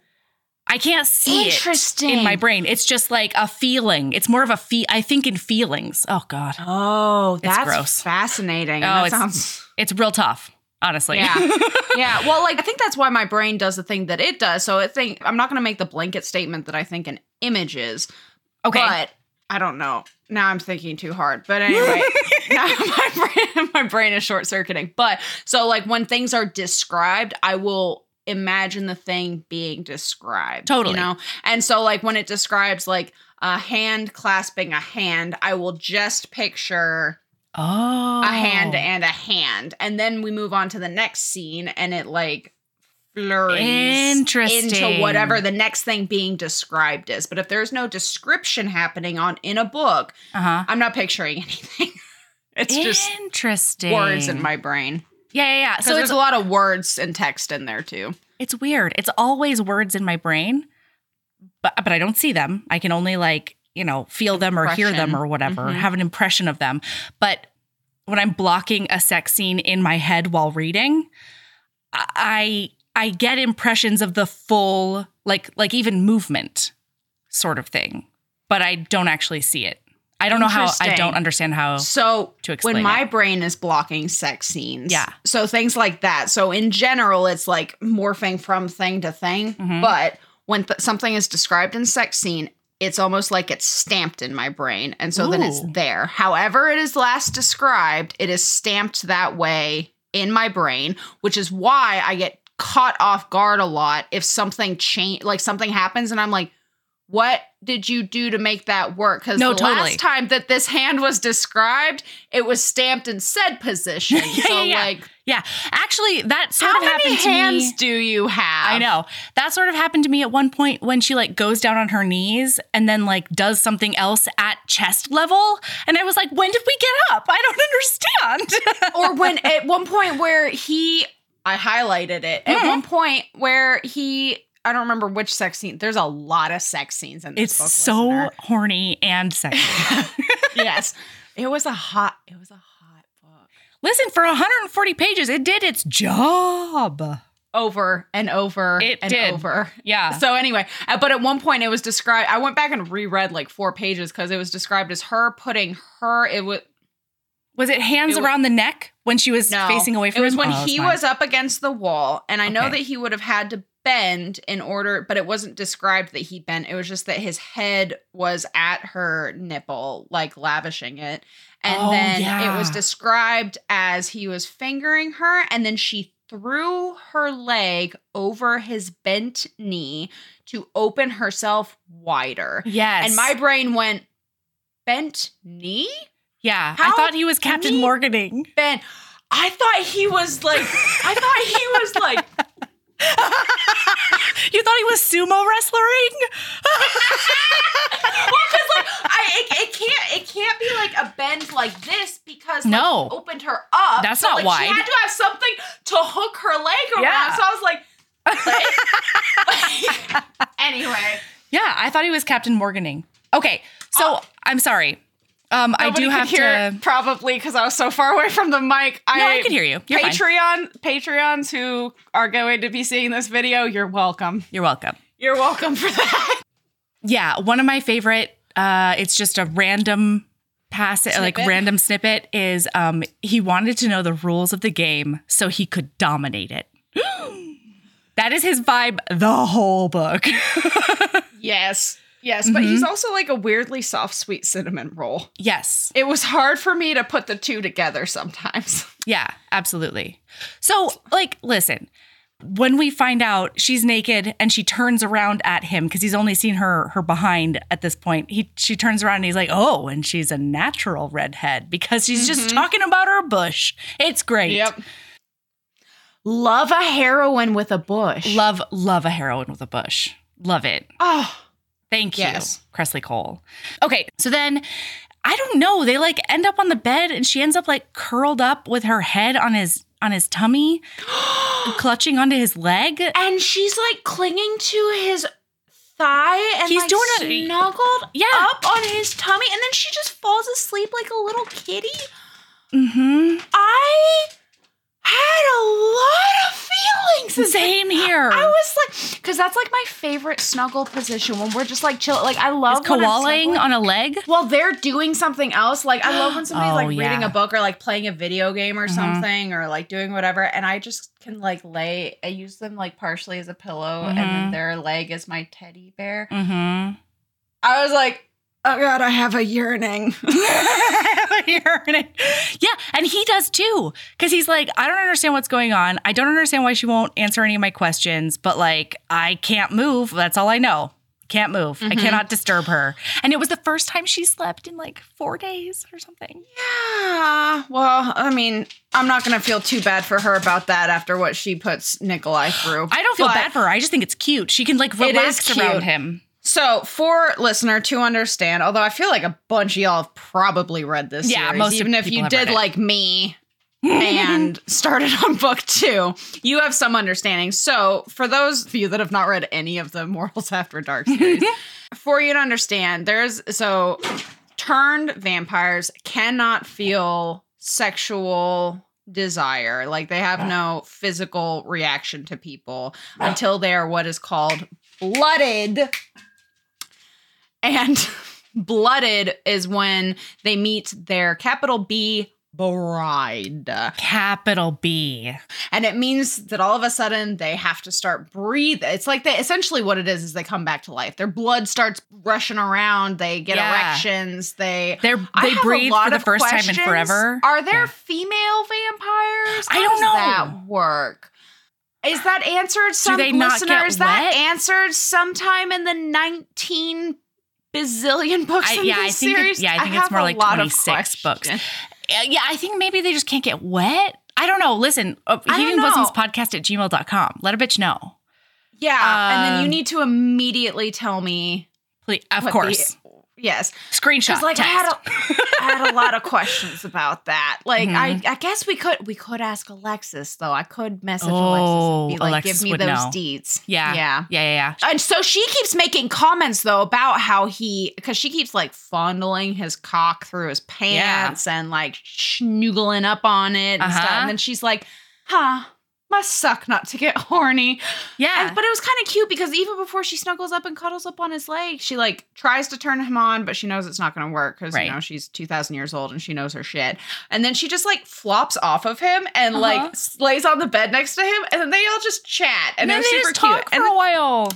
I can't see it in my brain. It's just like a feeling. It's more of a feel. I think in feelings. Oh God,
Oh, that's
gross.
fascinating.
Oh,
that
it's-
sounds
it's real tough. Honestly.
Yeah. yeah. Well, like I think that's why my brain does the thing that it does. So I think I'm not going to make the blanket statement that I think an image is.
okay.
But I don't know. Now I'm thinking too hard. But anyway, my brain my brain is short circuiting. But so like when things are described, I will imagine the thing being described.
Totally.
You know? And so like when it describes like a hand clasping a hand, I will just picture
oh,
a hand and a hand. And then we move on to the next scene and it like flurries into whatever the next thing being described is. But if there's no description happening on in a book,
Uh huh.
I'm not picturing anything. It's just
interesting
words in my brain.
Yeah, yeah, yeah.
So there's a lot of words and text in there too.
it's weird. It's always words in my brain, but but I don't see them. I can only like you know feel them or hear them or whatever,
Mhm.
have an impression of them. But when I'm blocking a sex scene in my head while reading, I I get impressions of the full like like even movement sort of thing, but I don't actually see it. I don't know how. I don't understand how.
So
To explain
when my
it.
brain is blocking sex scenes,
Yeah.
So things like that. So in general, it's like morphing from thing to thing.
Mhm.
But when th- something is described in sex scene, it's almost like it's stamped in my brain, and so then it's there. However, it is last described, it is stamped that way in my brain, which is why I get caught off guard a lot if something change, like something happens, and I'm like. What did you do to make that work? Because
No,
the
totally.
last time that this hand was described, it was stamped in said position.
Yeah,
so,
yeah, yeah.
like,
Yeah, actually, that sort
how
of
many
happened to
hands do you have?
I know. That sort of happened to me at one point when she like goes down on her knees and then like does something else at chest level. And I was like, when did we get up? I don't understand.
or when at one point where he I highlighted it at
Mhm.
one point where he I don't remember which sex scene. There's a lot of sex scenes in this
it's
book.
so
listener.
horny and sexy.
yes. It was a hot it was a hot book.
Listen, for 140 pages, it did its job.
Over and over
It
and
did.
over.
Yeah.
So anyway, uh, but at one point it was described I went back and reread like four pages because it was described as her putting her it was
was it hands
It wa-
around the neck when she was
No,
facing away from
It was
him?
when
Oh,
he
fine.
was up against the wall, and I know that he would have had to bend in order, but it wasn't described that he bent. It was just that his head was at her nipple, like lavishing it. And
Oh,
then it was described as he was fingering her, and then she threw her leg over his bent knee to open herself wider.
Yes.
And my brain went, bent knee?
yeah. I thought he was Captain. Morganing.
Ben, I thought he was like, I thought he was like,
you thought he was sumo wrestling?
well, because like, I, it, it can't, it can't be like a bend like this because like,
No.
he opened her up.
That's
So,
not
like,
wide.
She had to have something to hook her leg around.
Yeah.
So I was like, like- anyway,
Yeah, I thought he was Captain Morganing. Okay, so uh, I'm sorry. Um, I do have
hear
to.
probably because I was so far away from the mic.
No, I can hear you. You're fine.
Patreon, Patreons who are going to be seeing this video, you're welcome.
You're welcome.
You're welcome for that.
Yeah, one of my favorite. Uh, it's just a random passage, like random snippet. Is um, he wanted to know the rules of the game so he could dominate it. that is his vibe. The whole book.
Yes. Yes, but
Mm-hmm.
he's also like a weirdly soft, sweet cinnamon roll.
yes.
It was hard for me to put the two together sometimes.
Yeah, absolutely. So, like, listen, When we find out she's naked and she turns around at him because he's only seen her her behind at this point. He she turns around and he's like, "Oh, and she's a natural redhead because she's just talking about her bush." It's great. Yep.
Love a heroine with a bush.
Love love a heroine with a bush. Love it.
oh,
Thank you,
Yes.
Kresley Cole. Okay, so then I don't know. They like end up on the bed, and she ends up like curled up with her head on his on his tummy, clutching onto his leg.
and she's like clinging to his thigh and
He's
like
doing a,
snuggled
Yeah.
up on his tummy, and then she just falls asleep like a little kitty.
Mm-hmm.
I had a lot of feelings.
Same here.
I was like, because that's like my favorite snuggle position when we're just like chill. Like I love
Is koalaing on a leg.
Well, they're doing something else. Like I love when somebody's
Oh,
like
yeah.
reading a book or like playing a video game or
Mhm.
something or like doing whatever, and I just can like lay. I use them like partially as a pillow, and
Mhm.
then their leg is my teddy bear.
Mm-hmm.
I was like, oh god, I have a yearning.
yeah, and he does too. Because he's like, I don't understand what's going on. I don't understand why she won't answer any of my questions, but like, I can't move. That's all I know. Can't move. I
Mhm.
cannot disturb her. And it was the first time she slept in like four days or something.
yeah. Well, I mean, I'm not gonna feel too bad for her about that after what she puts Nikolai through.
I don't feel bad for her. I just think it's cute. She can like relax around him.
So, for listener to understand, although I feel like a bunch of y'all have probably read this
Yeah,
series,
most of
even if you did like me and started on book two, you have some understanding. So, for those of you that have not read any of the Immortals After Dark series, for you to understand, there's so turned vampires cannot feel sexual desire. Like they have no physical reaction to people until they are what is called blooded. And blooded is when they meet their capital B bride.
Capital B.
And it means that all of a sudden they have to start breathing. It's like they essentially what it is is they come back to life. Their blood starts rushing around. They get
Yeah.
erections. They
They're they breathe for the first time in forever.
Are there
Yeah.
female vampires?
I don't know.
that work. Is that answered some
they not get
Is that answered sometime in the 19 bazillion books
I-
in
yeah, I think it- yeah, I think it's
have
more like
lot of
26 books. Yeah, I think maybe they just can't get wet. I don't know. Listen, uh,
I don't
heaving bosoms
know.
podcast at gmail.com. Let a bitch know.
Yeah, and then you
Um,
need to immediately tell me.
Please, of course.
the- yes,
Screenshot.
like I had, a, I had a lot of questions about that. Like I,
Mhm.
I guess we could we could ask Alexis though. I could message
Oh,
Alexis and be like,
Alexis
"Give me those
know.
deets."
yeah.
yeah.
Yeah. Yeah. Yeah.
And so she keeps making comments though about how he, because she keeps like fondling his cock through his pants and like schnoogling up on it and stuff.
Uh-huh.
And then she's like, "Huh, must suck not to get horny."
Yeah.
And, but it was kind of cute because even before she snuggles up and cuddles up on his leg, she like tries to turn him on, but she knows it's not going to work because
Right.
you know she's two thousand years old and she knows her shit. And then she just like flops off of him and
Uh-huh.
like lays on the bed next to him, and then they all just chat, and,
and
it
then
was
they
super
just
cute.
talk for
And
a while.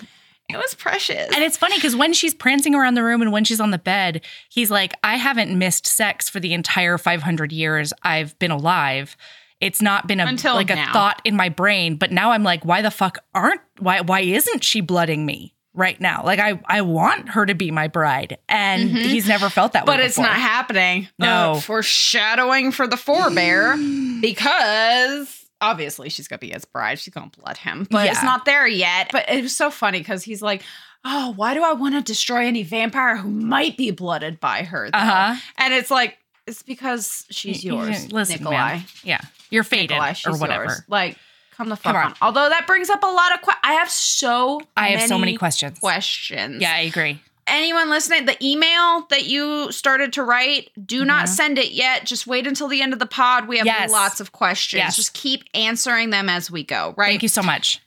it was precious.
And it's funny because when she's prancing around the room and when she's on the bed, he's like, I haven't missed sex for the entire 500 years I've been alive. It's not been a
Until
like a thought in my brain, but now I'm like, why the fuck aren't why why isn't she blooding me right now? Like I I want her to be my bride, and
Mhm.
he's never felt that way.
but it's not happening.
No.
Uh, foreshadowing for the forebear because obviously she's gonna be his bride. She's gonna blood him, but it's not there yet. But it was so funny because he's like, "Oh, why do I want to destroy any vampire who might be blooded by her?"
Uh huh.
And it's like it's because she's yours,
Listen,
Nikolai.
man. Yeah, you're fated
Nikolai, she's
or whatever.
yours. Like, come the fuck
Come on.
on. Although that brings up a lot of que- I have so
I have so many questions.
questions.
Yeah, I agree.
anyone listening, the email that you started to write, do not
Mhm.
send it yet. Just wait until the end of the pod. We have
Yes.
lots of questions.
Yes.
Just keep answering them as we go, right?
Thank you so much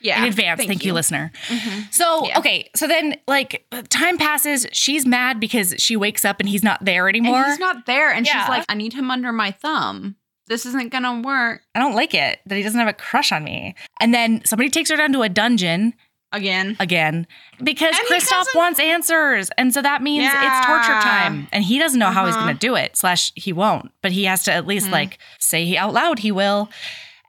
Yeah.
in advance. Thank, you. listener.
Mhm.
So,
Yeah.
okay. So then, like, time passes. She's mad because she wakes up and he's not there
And
anymore.
he's not there. And
Yeah.
she's like, I need him under my thumb. This isn't going to work.
I don't like it that he doesn't have a crush on me. And then somebody takes her down to a dungeon
Again.
again because
And
Kristoff wants answers. And so that means it's torture time. And he doesn't know how he's
Uh-huh.
going to do it, slash, he won't. But he has to at least,
Mhm.
like, say he out loud he will.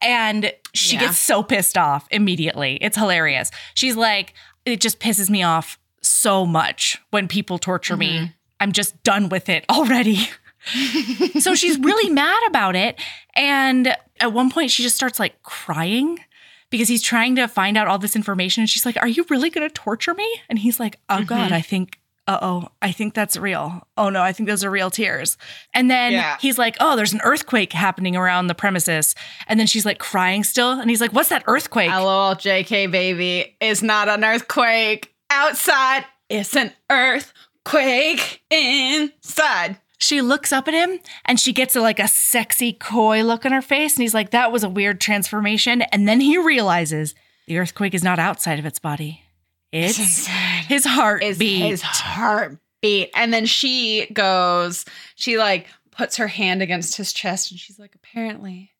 And she
Yeah.
gets so pissed off immediately. It's hilarious. She's like, it just pisses me off so much when people torture me. Mm-hmm. I'm just done with it already. so she's really mad about it. And at one point, she just starts like crying because he's trying to find out all this information. And she's like, Are you really going to torture me? And he's like, Oh God, mm-hmm. I think, uh oh, I think that's real. Oh no, I think those are real tears. And then
Yeah.
he's like, Oh, there's an earthquake happening around the premises. And then she's like crying still. And he's like, What's that earthquake?
LOL, JK baby. It's not an earthquake outside. It's an earthquake inside.
she looks up at him and she gets a, like a sexy coy look on her face and he's like that was a weird transformation and then he realizes the earthquake is not outside of its body it's
inside.
his heart
Is
beat
his heartbeat. And then she goes, she like puts her hand against his chest and she's like, apparently,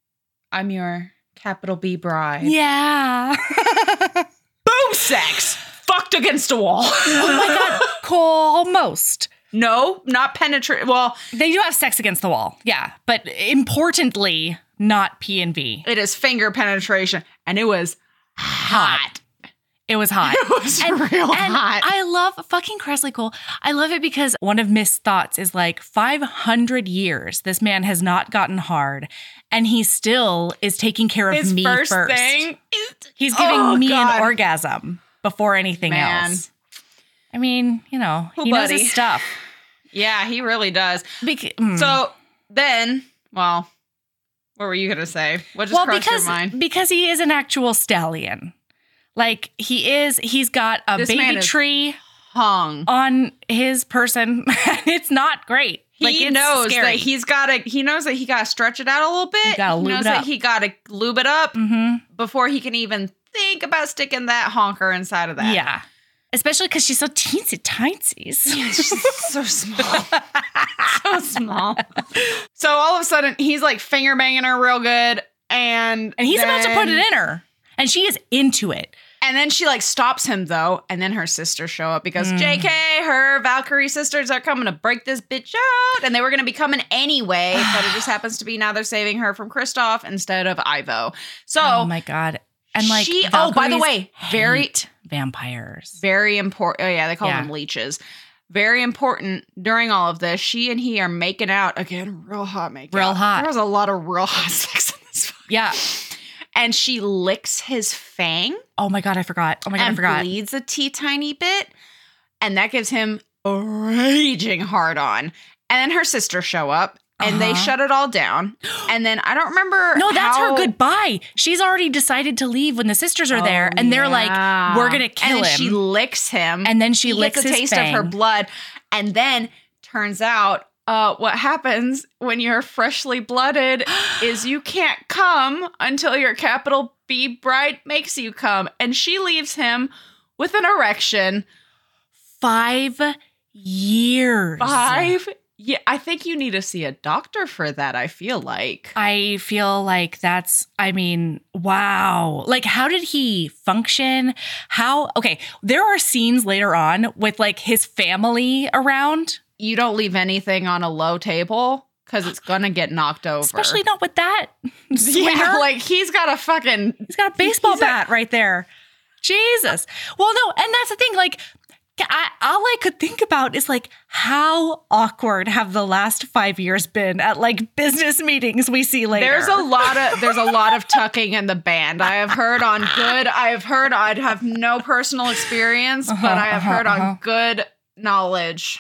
I'm your capital B bride.
yeah
Boom sex. Fucked against a wall.
oh my god almost
no, not penetrate. Well,
they do have sex against the wall yeah but importantly not p and v
it is finger penetration, and it was hot.
It was hot
It was real
And
hot.
I love fucking Kresley Cole. I love it because one of Miss Thoughts is like 500 years this man has not gotten hard and he still is taking care of
His
me
first,
first.
thing is
He's giving
Oh,
me
God.
an orgasm before anything
Man.
else. I mean, you know, he knows his stuff.
Yeah, he really does.
Bec- mm.
So then, well, what were you gonna say? What just
well,
crossed
because
your mind?
because he is an actual stallion. Like he is, he's got a
This
baby tree
Hung.
on his person. it's not great.
He
like it's
knows
scary.
that he's got to. He knows that he got to stretch it out a little bit. he knows that he got to lube it up
hmm
before he can even think about sticking that honker inside of that.
Yeah. Especially because she's so teensy tiny.
She's so small. so small. So all of a sudden, he's like finger banging her real good. And
And he's about to put it in her. And she is into it.
And then she like stops him though, and then her sisters show up because
Mm.
JK, her Valkyrie sisters are coming to break this bitch out, and they were gonna be coming anyway, but it just happens to be now they're saving her from Kristoff instead of Ivo. So
oh my God. And like,
she- oh, by the way, very-
vampires.
very important. Oh yeah, they call
Yeah.
them leeches. Very important during all of this. She and he are making out again, real hot making
Real hot.
There was a lot of real hot sex in this. film.
Yeah.
And she licks his fang.
Oh my God, I forgot. Oh my God, I
and
forgot.
bleeds a tea tiny bit, and that gives him a raging hard on. And then her sisters show up, and they
Uh-huh.
shut it all down. And then I don't remember.
No, that's
how-
her goodbye. She's already decided to leave when the sisters are there,
Oh,
and they're like, "We're gonna kill
and
him."
She licks him,
and then she
he
licks
a taste
fang.
of her blood, and then turns out. Uh, what happens when you're freshly blooded is you can't come until your capital B bride makes you come, and she leaves him with an erection.
Five years.
Five? Yeah, I think you need to see a doctor for that. I feel like.
I feel like that's, I mean, wow. Like, how did he function? How, okay, there are scenes later on with like his family around,
You don't leave anything on a low table because it's gonna get knocked over.
especially not with that.
yeah, like he's got a fucking.
He's got a baseball
He's a-
bat right there. Jesus. Well, no, and that's the thing. Like, I, all I could think about is like, how awkward have the last five years been at like business meetings we see later?
There's a lot of there's a lot of tucking in the band. I have heard on good. I have heard. I'd have no personal experience,
Uh-huh,
but I have
uh-huh,
heard
uh-huh.
on good knowledge.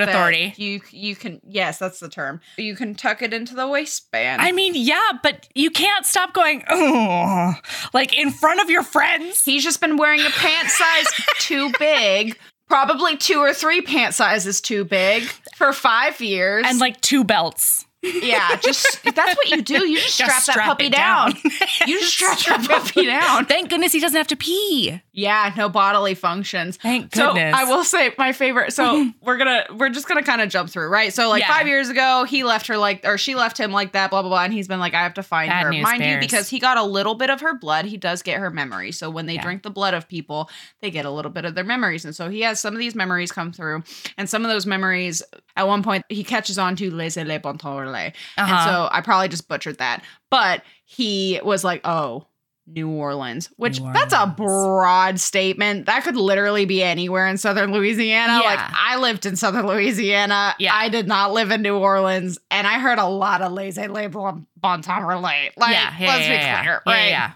Good authority.
You you can yes, that's the term. You can tuck it into the waistband.
I mean, yeah, but you can't stop going, oh, like in front of your friends.
He's just been wearing a pant size too big, probably two or three pant sizes too big for five years.
and like two belts.
Yeah, just that's what you do. You just strap
Just
that
strap
puppy down.
down.
You just strap that puppy down.
Thank goodness he doesn't have to pee.
Yeah, no bodily functions.
Thank
So
goodness.
I will say my favorite. So we're gonna we're just gonna kind of jump through, right? So like
Yeah.
five years ago, he left her like, or she left him like that, blah blah blah, and he's been like, I have to find
Bad
her, mind you, because he got a little bit of her blood. He does get her memory. So when they
Yeah.
drink the blood of people, they get a little bit of their memories, and so he has some of these memories come through, and some of those memories. At one point, he catches on to les éléments Parlay.
Uh-huh.
And so I probably just butchered that. But he was like, oh, New Orleans, which
New
that's a broad statement. That could literally be anywhere in southern Louisiana. Like I lived in southern Louisiana.
Yeah.
I did not live in New Orleans. And I heard a lot of laissez label bon temps relate. Like,
yeah, yeah,
let's
yeah,
be
yeah.
clear,
Yeah,
right?
yeah,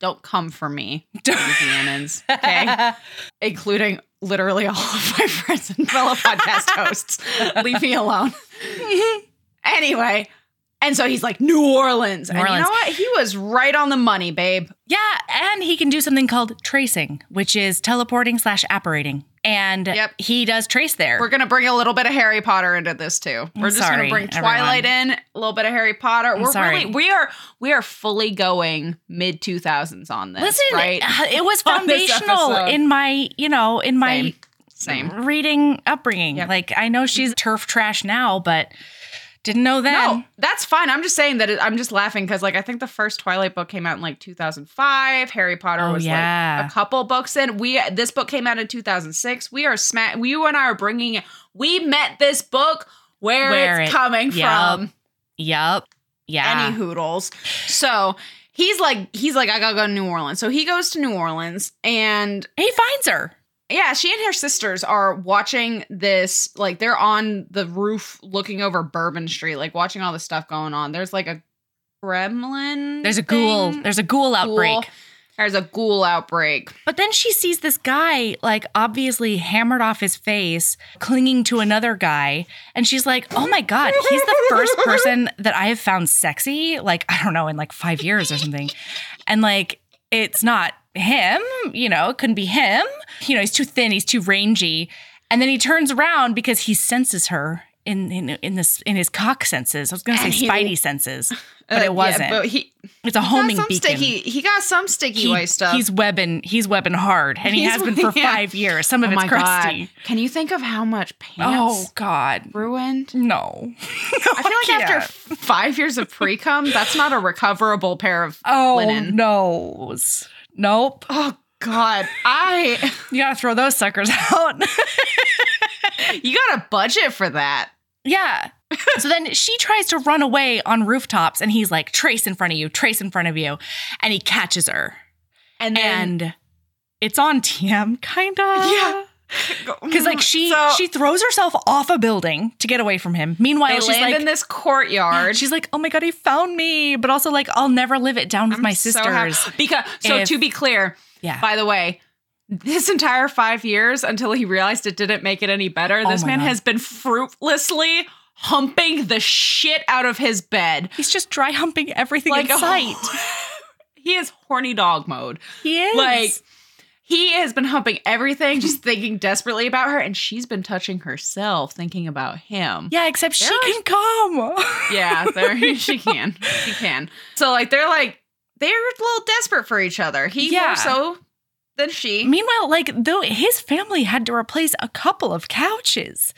Don't come for me,
yeah.
Louisianans. Okay. Including literally all of my friends and fellow podcast hosts. Leave me alone. Anyway, and so he's like, New Orleans.
New
and you know what? He was right on the money, babe.
Yeah, and he can do something called tracing, which is teleporting slash apparating. And
Yep.
he does trace there.
We're gonna bring a little bit of Harry Potter into this too. We're just
sorry,
gonna bring
everyone.
Twilight in, a little bit of Harry Potter. We're
sorry.
really we are we are fully going mid two thousands on this.
Listen,
right?
it was foundational in my, you know, in my
Same. Same.
reading upbringing.
Yep.
Like I know she's turf trash now, but didn't know that.
No, that's fine. I'm just saying that it, I'm just laughing because, like, I think the first Twilight book came out in like 2005. Harry Potter
Oh,
was
yeah.
like a couple books in. We this book came out in 2006. We are sma- You and I are bringing. We met this book where,
Where
it's
it-
coming
Yep.
from.
Yep. Yeah.
Any hoodles. So he's like, he's like, I gotta go to New Orleans. So he goes to New Orleans and
he finds her.
Yeah, she and her sisters are watching this. Like they're on the roof looking over Bourbon Street, like watching all the stuff going on. There's like a gremlin.
There's a ghoul.
thing.
There's a ghoul outbreak.
Ghoul. There's a ghoul outbreak.
But then she sees this guy, like obviously hammered off his face, clinging to another guy. And she's like, oh my God, he's the first person that I have found sexy, like, I don't know, in like five years or something. And like, it's not him, you know, it couldn't be him. You know, he's too thin, he's too rangy. And then he turns around because he senses her in in, in this in his cock senses. I was gonna say
he-
spidey senses, but
Uh,
it wasn't.
but he,
it's a
he got
homing
some
beacon.
sticky. He got some sticky
He-
white stuff.
He's webbing. He's webbing hard, and he has been for
yeah.
five years. Some of
oh
it's
my
crusty.
god! Can you think of how much pants?
Oh God,
ruined?
no!
I feel like after five years of pre cum, that's not a recoverable pair of
oh
linen.
no, nope.
Oh God, I
You gotta throw those suckers out.
you got a budget for that.
Yeah. So then she tries to run away on rooftops, and he's like, "Trace in front of you, trace in front of you," and he catches her,
And then
and it's on TM, kinda.
Yeah.
Because like she
So-
she throws herself off a building to get away from him. Meanwhile, she's like,
in this courtyard.
She's like, oh my god, he found me, but also like, I'll never live it down with
I'm
my
so
sisters.
because so
If-
to be clear,
yeah,
by the way, this entire five years until he realized it didn't make it any better,
Oh
this man
God.
has been fruitlessly humping the shit out of his bed.
he's just dry humping everything
Like
in sight.
he is horny dog mode.
He is
Like he has been humping everything, just thinking desperately about her, and she's been touching herself, thinking about him.
yeah, except she
There
can come.
Yeah, there she can. She can. So like they're like they're a little desperate for each other. He
Yeah.
more so than she.
Meanwhile, like though his family had to replace a couple of couches.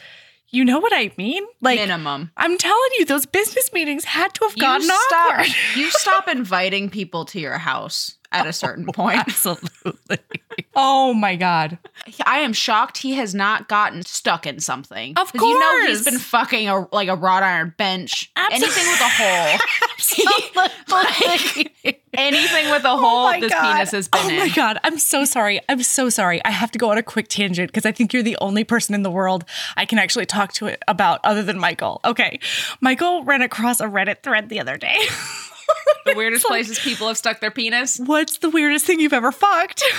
You know what I mean? Like
minimum.
I'm telling you, those business meetings had to have
You
gotten
stop.
awkward.
you stop inviting people to your house at a certain oh, point.
Absolutely. oh my god.
I am shocked he has not gotten stuck in something.
Of
'Cause you know he's been fucking a like a wrought iron bench. Anything with a hole.
Absolutely.
Anything with a
Oh
hole,
my
this
God.
penis has been
oh
in.
my god, I'm so sorry. I'm so sorry. I have to go on a quick tangent because I think you're the only person in the world I can actually talk to it about other than Michael. Okay. Michael ran across a Reddit thread the other day.
The weirdest places people have stuck their penis.
What's the weirdest thing you've ever fucked?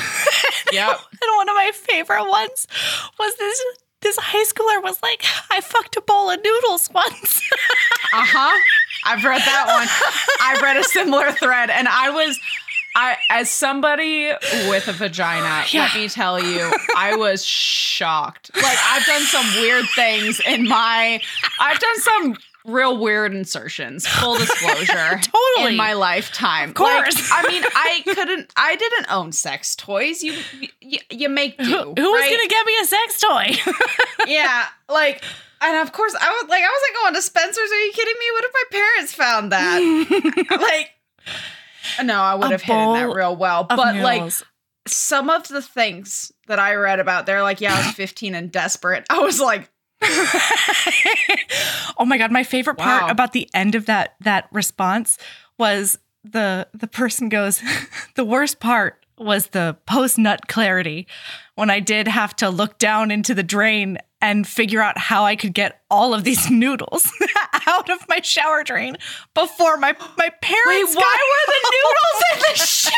Yep.
and one of my favorite ones was this this high schooler was like, I fucked a bowl of noodles once.
Uh huh. I've read that one. I've read a similar thread, and I was, I as somebody with a vagina,
Yeah.
let me tell you, I was shocked. Like I've done some weird things in my, I've done some real weird insertions. Full disclosure,
Totally.
in my lifetime. Of
course.
I mean, I couldn't. I didn't own sex toys. You, you, you make do.
Who, who was
right?
gonna get me a sex toy?
yeah, like, and of course, I was like, I wasn't going to Spencer's. Are you kidding me? What if my parents found that? like, no, I would
A
have hidden that real well. But like, some of the things that I read about, they're like, yeah, I was 15 and desperate. I was like,
oh my god, my favorite part
Wow.
about the end of that that response was the the person goes, the worst part was the post nut clarity when I did have to look down into the drain and figure out how I could get all of these noodles out of my shower drain before my my
Wait,
parents
why were the noodles in the shower?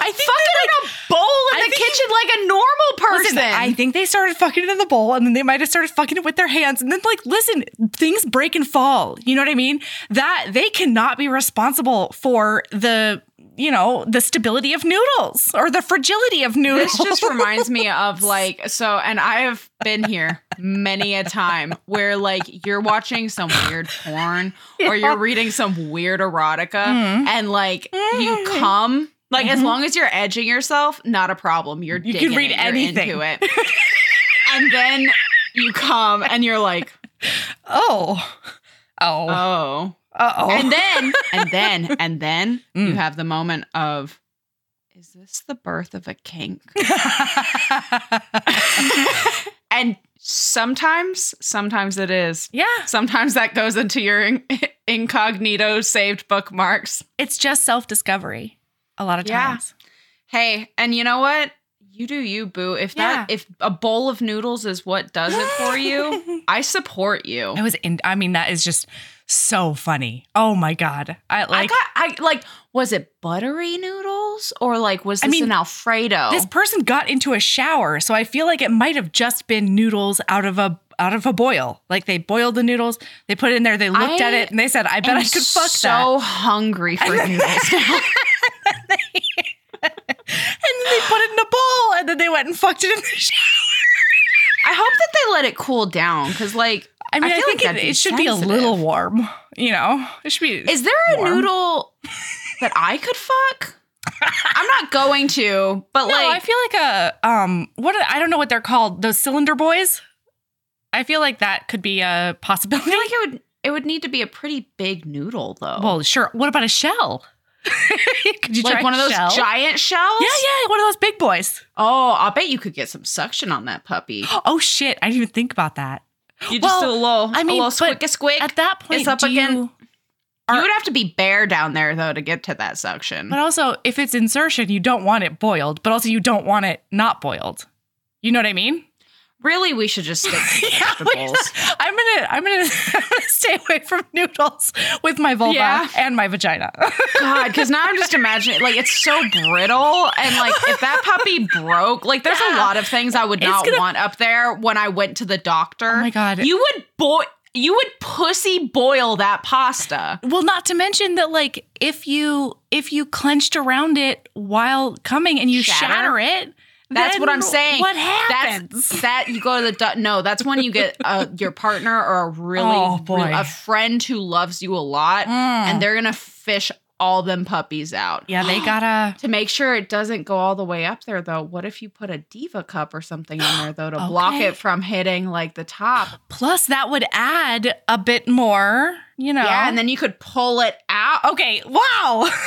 I think
fucking
they,
in a bowl in
I
the kitchen like a normal person.
Listen, I think they started fucking it in the bowl and then they might have started fucking it with their hands. And then, like, listen, things break and fall. You know what I mean? That they cannot be responsible for the, you know, the stability of noodles or the fragility of noodles.
this just reminds me of like so and i have been here many a time where like you're watching some weird porn or you're reading some weird erotica
Mhm.
and like you
Mhm.
come like as
Mhm.
long as you're edging yourself not a problem you're
You can read
it,
anything.
into it and then you come and you're like
oh. Oh.
oh
Uh oh.
and then and then and then you
Mm.
have the moment of is this the birth of a kink and sometimes sometimes it is
yeah.
sometimes that goes into your in- incognito saved bookmarks
It's just self discovery a lot of
Yeah.
times.
hey and you know what you do you boo if that if a bowl of noodles is what does it for you i support you
It was in, I mean, that is just so funny. Oh my God. I
I
like.
got I like was it buttery noodles or like was
I
this
mean,
an alfredo
This person got into a shower, so I feel like it might have just been noodles out of a out of a boil. Like they boiled the noodles, they put it in there, they looked at it, and they said, "I bet I could fuck
so hungry for noodles now.
and then they put it in a bowl, and then they went and fucked it in the shower.
I hope that they let it cool down because, like,
I mean, I,
feel
think
like
it, it should be a little warm. You know, it should be.
is there a
warm.
noodle that I could fuck? I'm not going to, but
like I feel like a um. What I don't know what they're called. Those cylinder boys. I feel like that could be a possibility.
I feel like it would it would need to be a pretty big noodle though.
Well, sure. What about a shell? Could you
like
try
one of those
shell?
giant shells.
Yeah, yeah, one of those big boys.
Oh, I'll bet you could get some suction on that puppy.
Oh shit! I didn't even think about that.
You just
Well,
do a little,
I mean,
a little squick a squick.
At that point,
It's up
do
again-
you-
you would have to be bare down there though to get to that suction.
but also, if it's insertion, you don't want it boiled, but also you don't want it not boiled. You know what I mean?
Really, we should just stick to
Yeah,
vegetables.
I'm gonna, I'm gonna, I'm gonna stay away from noodles with my vulva
Yeah.
and my vagina.
God, because now I'm just imagining like it's so brittle, and like if that puppy broke, like there's a lot of things I would not
gonna-
want up there when I went to the doctor.
oh my god!
You would boil, you would pussy boil that pasta.
Well, not to mention that, like, if you if you clenched around it while coming and you
Shatter?
shatter, it,
That's
then
what I'm saying.
What
That's
happens?
that you go to the no. That's when you get uh, your partner or a really,
Oh, boy.
a friend who loves you a lot,
Mm.
and they're gonna fish all them puppies out.
yeah, they gotta.
To make sure it doesn't go all the way up there, though, what if you put a diva cup or something in there, though, to block it from hitting like the top?
Plus, that would add a bit more. You know.
Yeah, and then you could pull it out.
okay. Wow.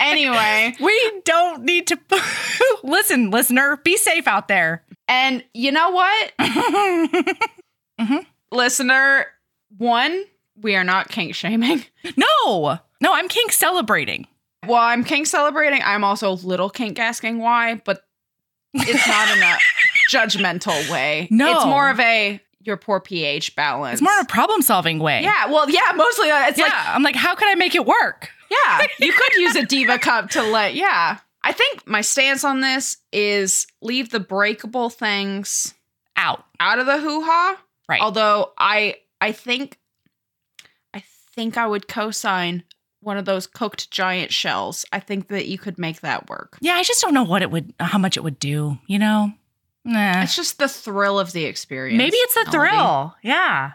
Anyway,
we don't need to listen, listener. Be safe out there.
and you know what, mm-hmm. listener? One, we are not kink shaming.
no, no, I'm kink celebrating.
Well, I'm kink celebrating. I'm also a little kink asking why, but it's not in a judgmental way.
No.
it's more of a your poor pH balance.
It's more of a problem solving way.
yeah. Well, yeah, mostly uh, it's
yeah.
like
I'm like, how can I make it work?
Yeah, you could use a diva cup to let. Yeah, I think my stance on this is leave the breakable things
Out.
out of the hoo ha.
Right.
Although I, I think, I think I would co-sign one of those cooked giant shells. I think that you could make that work.
Yeah, I just don't know what it would, how much it would do. You know. Nah.
It's just the thrill of the experience.
Maybe it's the
Melody.
thrill. Yeah.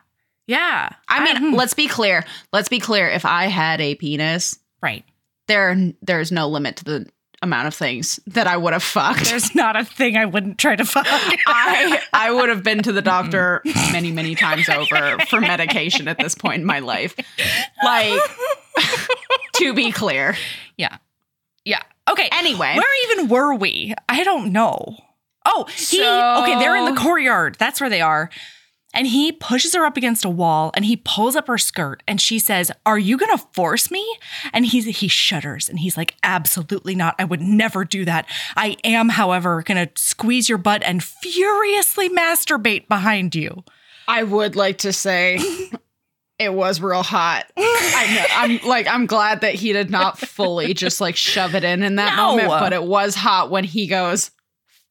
Yeah.
I mean,
hmm.
let's be clear. Let's be clear. If I had a penis,
right.
there there's no limit to the amount of things that I would have fucked.
There's not a thing I wouldn't try to fuck.
I I would have been to the doctor many many times over for medication at this point in my life. Like to be clear.
Yeah. Yeah. Okay.
Anyway,
Where even were we? I don't know. Oh, he
So-
okay, they're in the courtyard. That's where they are. And he pushes her up against a wall and he pulls up her skirt and she says, Are you gonna force me? And he's he shudders and he's like, Absolutely not. I would never do that. I am, however, gonna squeeze your butt and furiously masturbate behind you.
I would like to say it was real hot. I know. I'm like I'm glad that he did not fully just like shove it in in that
No.
moment, but it was hot when he goes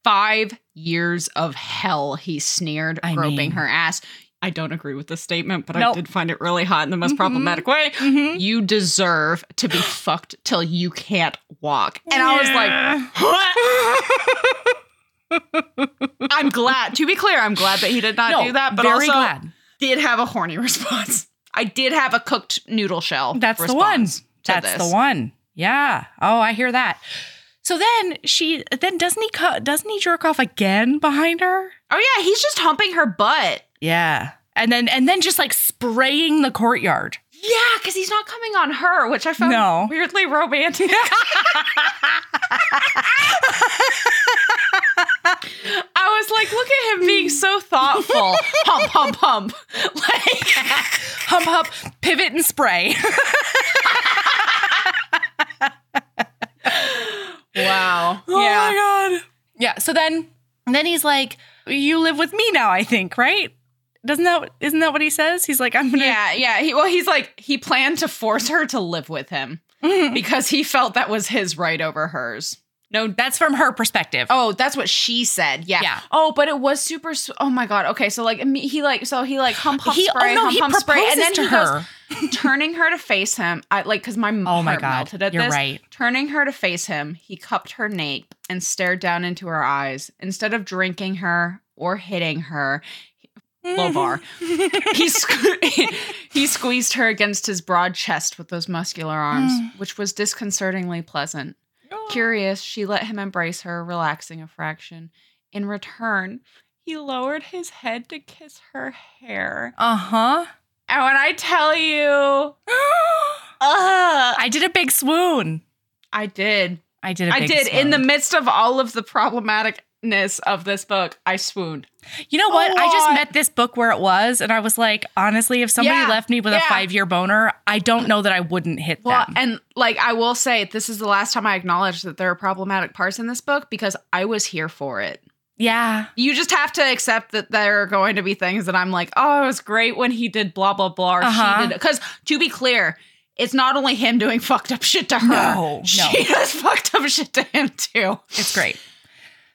five years of hell. He sneered,
I
groping
mean-
her ass. I don't agree with this statement, but I did find it really hot in the most
Mhm.
problematic way.
Mm-hmm.
You deserve to be fucked till you can't walk. And I was like, what? I'm glad. To be clear, I'm glad that he did not
no,
do that, but also
glad.
did have a horny response. I did have a cooked noodle shell.
That's the one. That's
this.
the one. Yeah. Oh, I hear that. So then she then doesn't he cut doesn't he jerk off again behind her?
Oh yeah, he's just humping her butt.
Yeah. And then and then just like spraying the courtyard.
Yeah, because he's not coming on her, which I found
No.
weirdly romantic. I was like, look at him being so thoughtful. hump, hump, hump. Like,
Hump hump, pivot and spray.
wow.
Oh
yeah.
my god. Yeah. So then then he's like, You live with me now, I think, right? Doesn't that isn't that what he says? He's like, I'm gonna
Yeah, yeah. He well, he's like he planned to force her to live with him
Mhm.
because he felt that was his right over hers. No,
That's from her perspective.
oh, that's what she said. Yeah.
Yeah.
Oh, but it was super. s- Oh my god. Okay, so like he like so he like hump hump
he oh,
spray
oh no,
hump
he
hump
proposes
spray, and then
to
he
her.
goes turning her to face him. I like because my
oh my god.
melted at
You're
this.
right.
Turning her to face him, he cupped her nape and stared down into her eyes. Instead of drinking her or hitting her, low bar. he sque- he squeezed her against his broad chest with those muscular arms, which was disconcertingly pleasant. Curious, she let him embrace her, relaxing a fraction. In return, he lowered his head to kiss her hair.
Uh-huh.
And when I tell you, uh,
I did a big swoon.
I did.
I did a
I did. In the midst of all of the problematicness of this book, I swooned.
You know what? I just met this book where it was, and I was like, honestly, if somebody
Yeah,
left me with a five year boner, I don't know that I wouldn't hit
Well,
them.
and like I will say, this is the last time I acknowledge that there are problematic parts in this book because I was here for it.
yeah.
You just have to accept that there are going to be things that I'm like, oh, it was great when he did blah blah blah. Or
Uh-huh.
She did because to be clear, it's not only him doing fucked up shit to her.
No, no.
she does fucked up shit to him too.
It's great.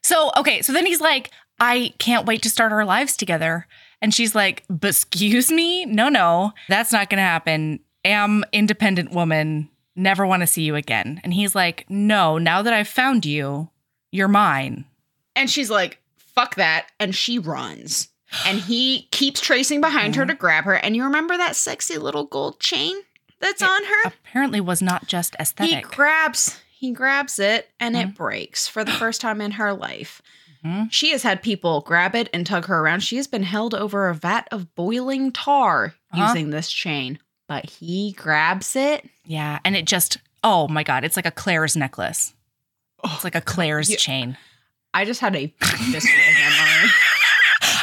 So, okay. So then he's like, I can't wait to start our lives together. And she's like, but excuse me? No, no, that's not going to happen. Am independent woman, never want to see you again. And he's like, no, now that I've found you, you're mine.
And she's like, fuck that. And she runs. And he keeps tracing behind her to grab her. And you remember that sexy little gold chain that's
It
on her?
Apparently was not just aesthetic.
He grabs he grabs it and
Mm-hmm.
it breaks for the first time in her life.
Mhm.
She has had people grab it and tug her around. She has been held over a vat of boiling tar
Uh-huh.
using this chain. But he grabs it.
yeah. And it just, oh my God, it's like a Claire's necklace. It's like a Claire's
Yeah.
chain.
I just had a visceral.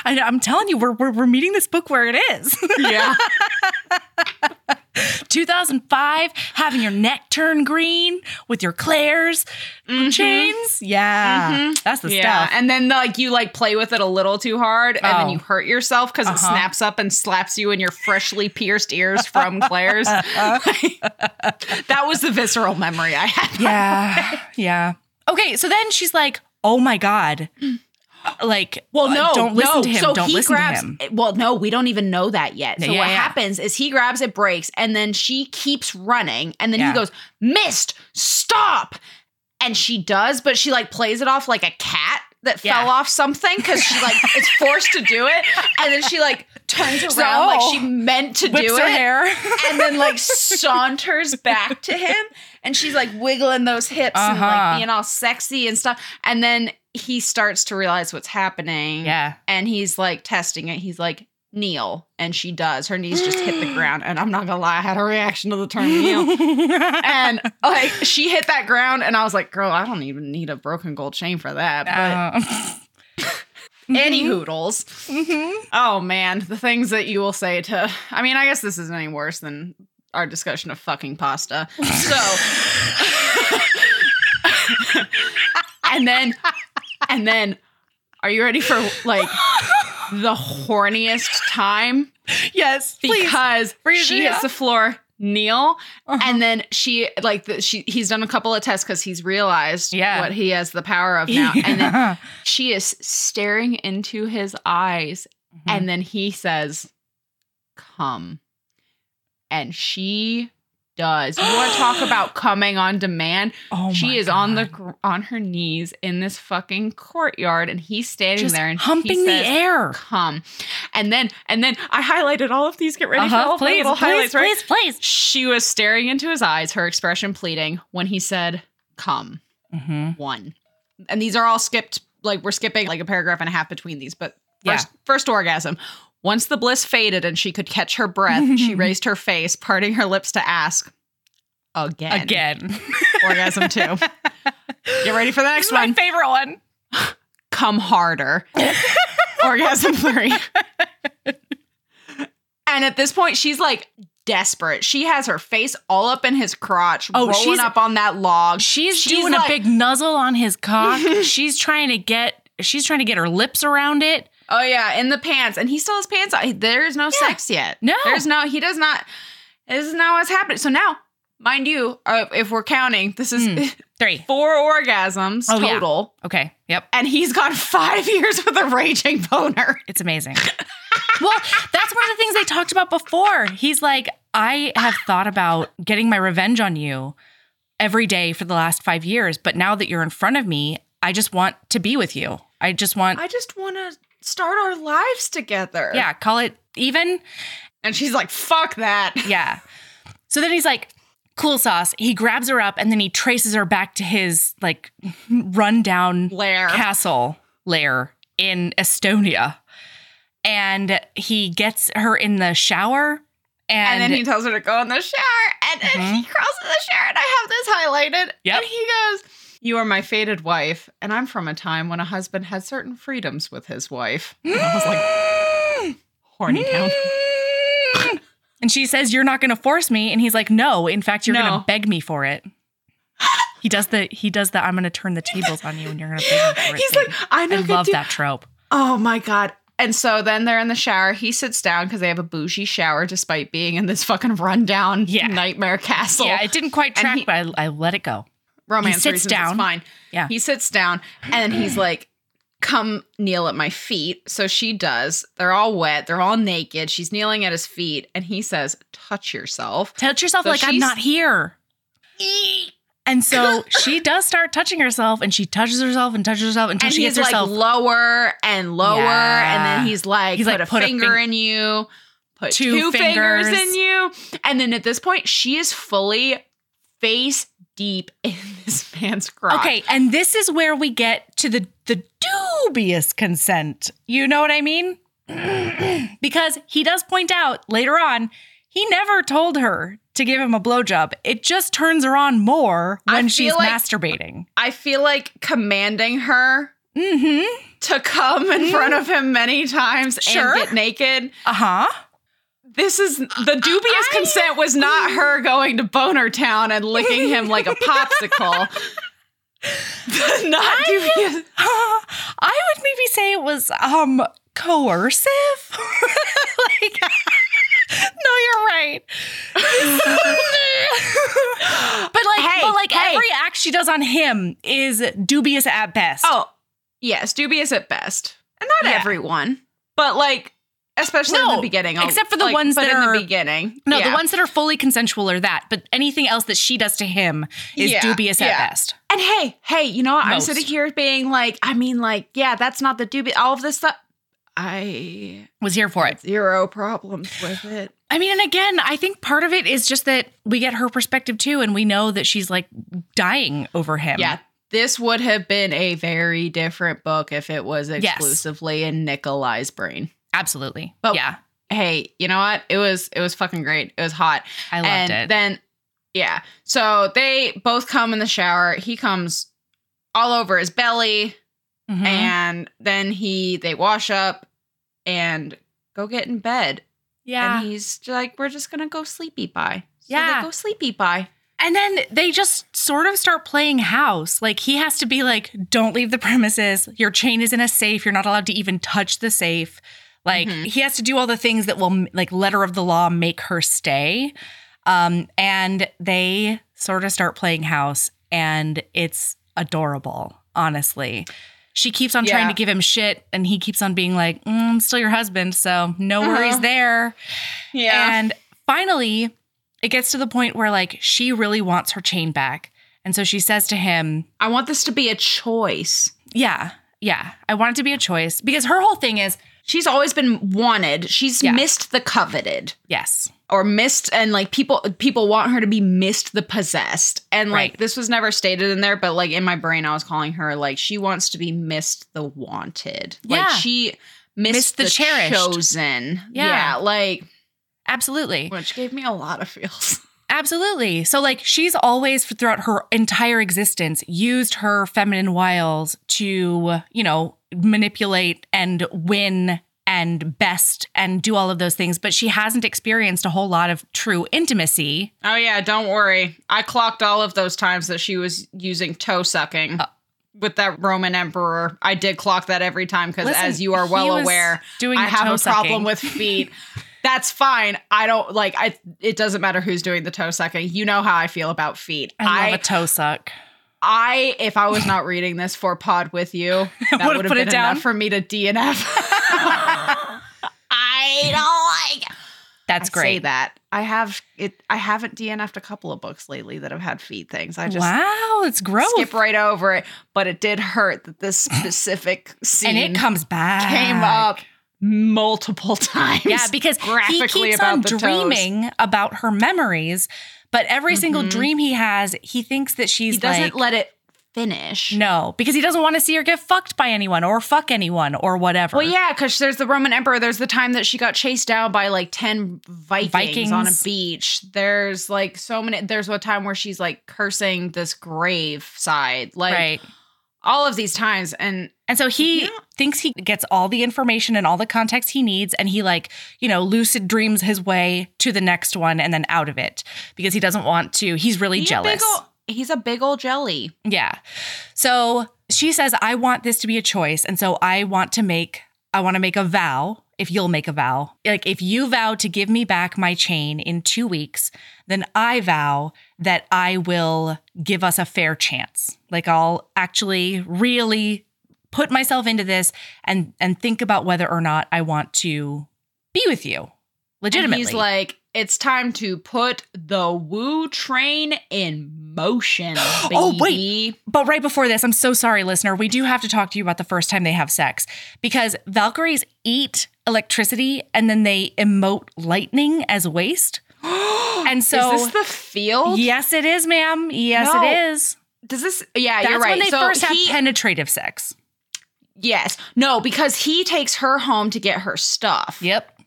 I, I'm telling you, we're, we're, we're meeting this book where it is.
Yeah.
2005, having your neck turn green with your Claire's chains. Yeah.
Mhm.
That's the
yeah.
stuff.
And then like you like play with it a little too hard and then
Oh.
you hurt yourself because it
Uh-huh.
snaps up and slaps you in your freshly pierced ears from Claire's. that was the visceral memory I had.
yeah. Yeah. Okay. So then she's like, oh my God. Like,
Well,
uh,
no,
don't listen
no.
to him.
So
don't
he
listen
grabs,
to him.
Well, no, we don't even know that yet. So
Yeah,
what
yeah.
happens is he grabs it, breaks, and then she keeps running, and then
Yeah.
he goes, "Myst, stop!" And she does, but she like plays it off like a cat that fell off something because she like is forced to do it, and then she like turns around
So,
like she meant to do it,
hair.
and then like saunters back to him and she's like wiggling those hips and
Uh-huh.
like being all sexy and stuff and then he starts to realize what's happening
yeah.
and he's like testing it he's like kneel and she does her knees just hit the ground and i'm not gonna lie i had a reaction to the term kneel and like she hit that ground and i was like girl i don't even need a broken gold chain for that but
Uh,
Any
Mhm.
hoodles.
Mm-hmm.
Oh man, the things that you will say to I mean, I guess this isn't any worse than our discussion of fucking pasta. So and then and then are you ready for like the horniest time?
yes, please.
Because she
it
hits the floor, kneel,
Uh-huh.
and then she like the, she he's done a couple of tests because he's realized
Yeah.
what he has the power of now. And then she is staring into his eyes
Mhm.
and then he says, Come. And she does. You want to talk about coming on demand?
oh
she is on the on her knees in this fucking courtyard and he's standing
Just
there and
humping
he
the air.
Come. And then and then I highlighted all of these. Get ready for
Uh-huh,
all the
please,
little
please,
highlights, right?
please, please.
She was staring into his eyes, her expression pleading, when he said, Come.
Mm-hmm.
One. And these are all skipped, like we're skipping like a paragraph and a half between these, but
Yeah.
first, first orgasm. Once the bliss faded and she could catch her breath, she raised her face, parting her lips to ask, Again.
Again.
Orgasm two. Get ready for the next
My
one.
favorite one.
Come harder. Orgasm three. and at this point, she's like desperate. She has her face all up in his crotch,
Oh,
rolling
she's-
up on that log.
She's,
She's
doing
like-
a big nuzzle on his cock. she's trying to get she's trying to get her lips around it.
Oh yeah, in the pants, and he still has pants on. There is no
Yeah.
sex yet.
No.
there's no. He does not. This is not what's happening. So now, mind you, uh, if we're counting, this is
Mm. Three.
four orgasms
Oh, yeah.
total,
Okay. Yep.
and he's gone five years with a raging boner.
It's amazing. well, that's one of the things they talked about before. He's like, I have thought about getting my revenge on you every day for the last five years, but now that you're in front of me, I just want to be with you. I just want,
I just want to start our lives together.
yeah, call it even.
and she's like, "Fuck that."
Yeah. So then he's like, cool sauce. He grabs her up and then he traces her back to his like rundown
Lair.
castle lair in Estonia. And he gets her in the shower. And,
And, then he tells her to go in the shower, and then
Mhm.
he crawls in the shower, and I have this highlighted.
Yep.
And he goes, "You are my fated wife, and I'm from a time when a husband had certain freedoms with his wife." And I was like, "Horny town."
and she says, You're not gonna force me. And he's like, No, in fact, you're
No.
gonna beg me for it. He does the he does the I'm gonna turn the tables on you and you're gonna beg me for it.
He's
thing.
like, "I know."
I love
dude."
that trope.
Oh my god. And so then they're in the shower. He sits down because they have a bougie shower, despite being in this fucking rundown
Yeah.
nightmare castle.
yeah, it didn't quite
And
track,
he-
but I, I let it go.
Romance
He sits
reasons,
down.
Fine.
Yeah.
He sits down and he's like, come kneel at my feet. So she does. They're all wet. They're all naked. She's kneeling at his feet. And he says, touch yourself.
Touch yourself
So
like I'm not here. And so she does start touching herself and she touches herself and touches herself until
And
she gets
like
herself
lower and lower.
Yeah.
And then he's like,
He's
put
like,
a
put a
finger
fing-
in you, put
Two
two, fingers.
fingers.
in you. And then at this point, she is fully face deep in this man's crotch.
Okay, and this is where we get to the the dubious consent. You know what I mean? because he does point out later on, he never told her to give him a blowjob. It just turns her on more when she's
like-
masturbating.
I feel like commanding her
Mm-hmm.
to come in front of him many times
Sure.
and get naked.
Uh-huh.
This is the dubious
I-
consent was not her going to Boner Town and licking him like a popsicle. not dubious.
I would maybe say it was um coercive. like No, you're right. but like
Hey,
but like
hey.
every act she does on him is dubious at best.
Oh, yes, dubious at best. And not
Yeah.
everyone, but like especially in
No,
the beginning. I'll-
except for the
like,
ones
but
that
in
are-
the beginning.
No, the ones that are fully consensual are that, but anything else that she does to him is
Yeah,
dubious at
yeah.
best.
And hey, hey, you know what? I'm sitting here being like, I mean, like, yeah, that's not the dubious. All of this stuff, I
Was here for it.
zero problems with it.
I mean, and again, I think part of it is just that we get her perspective too, and we know that she's like dying over him.
Yeah, this would have been a very different book if it was
Yes.
exclusively in Nikolai's brain.
Absolutely.
But-
yeah,
Hey, you know what? It was it was fucking great. It was hot.
I loved
and
it.
then yeah. So they both come in the shower. He comes all over his belly,
Mhm.
and then he they wash up and go get in bed.
yeah.
And he's like, we're just gonna go sleepy bye. So
Yeah.
go sleepy bye.
And then they just sort of start playing house. Like he has to be like, don't leave the premises. Your chain is in a safe. You're not allowed to even touch the safe. Like
Mhm.
he has to do all the things that will, like, letter of the law, make her stay. Um, and they sort of start playing house, and it's adorable, honestly. She keeps on trying to give him shit, and he keeps on being like, mm, I'm still your husband, so no
Uh-huh.
worries there.
Yeah.
And finally, it gets to the point where like she really wants her chain back. And so she says to him,
I want this to be a choice.
Yeah, yeah, I want it to be a choice because her whole thing is
She's always been wanted. She's
Yeah.
Myst the coveted.
yes,
or Myst and like people people want her to be Myst the possessed and like
Right.
this was never stated in there but like in my brain i was calling her like she wants to be Myst the wanted like
Yeah.
she Myst,
Myst the
the,
cherished.
chosen
Yeah.
yeah like
absolutely.
which gave me a lot of feels
Absolutely. So, like, she's always throughout her entire existence used her feminine wiles to, you know, manipulate and win and best and do all of those things. But she hasn't experienced a whole lot of true intimacy.
oh yeah don't worry i clocked all of those times that she was using toe sucking
Uh,
with that roman emperor i did clock that every time because as you are well aware
doing
I have a problem with feet. That's fine. I don't like I it doesn't matter who's doing the toe sucking. You know how I feel about feet.
I love a toe suck.
I if I was not reading this for pod with you, that would have been
it down.
enough for me to DNF. I don't like
That's
I Say
great.
that. I have it I haven't DNF'd a couple of books lately that have had feet things. I just
wow, it's gross.
skip right over it, but it did hurt that this specific scene
and it comes back.
came up multiple times.
Yeah, because he keeps on
the toes.
dreaming about her memories, but every single
Mhm.
dream he has, he thinks that she's
he doesn't
like
let it finish.
no, because he doesn't want to see her get fucked by anyone or fuck anyone or whatever.
Well, yeah, because there's the Roman Emperor. There's the time that she got chased down by like 10 Vikings,
Vikings.
on a beach. There's like so many. There's a time where she's like cursing this grave side. Like
right.
All of these times. And
And so he
Yeah.
thinks he gets all the information and all the context he needs, and he like, you know, lucid dreams his way to the next one and then out of it because he doesn't want to. He's really
he
jealous.
big ol- he's a big old jelly.
Yeah. So she says, I want this to be a choice. And so I want to make, I want to make a vow. If you'll make a vow, like if you vow to give me back my chain in two weeks, then I vow that I will give us a fair chance. Like I'll actually really put myself into this and and think about whether or not I want to be with you
And
legitimately.
he's like, it's time to put the woo train in motion. Oh, baby.
Oh, wait. But right before this, I'm so sorry, listener. We do have to talk to you about the first time they have sex because Valkyries eat electricity and then they emote lightning as waste. And so,
is this the field?
yes, it is, ma'am. Yes,
No.
it is.
Does this? Yeah,
That's
you're right.
when they
so
first have
he,
penetrative sex.
yes, no, because he takes her home to get her stuff.
Yep.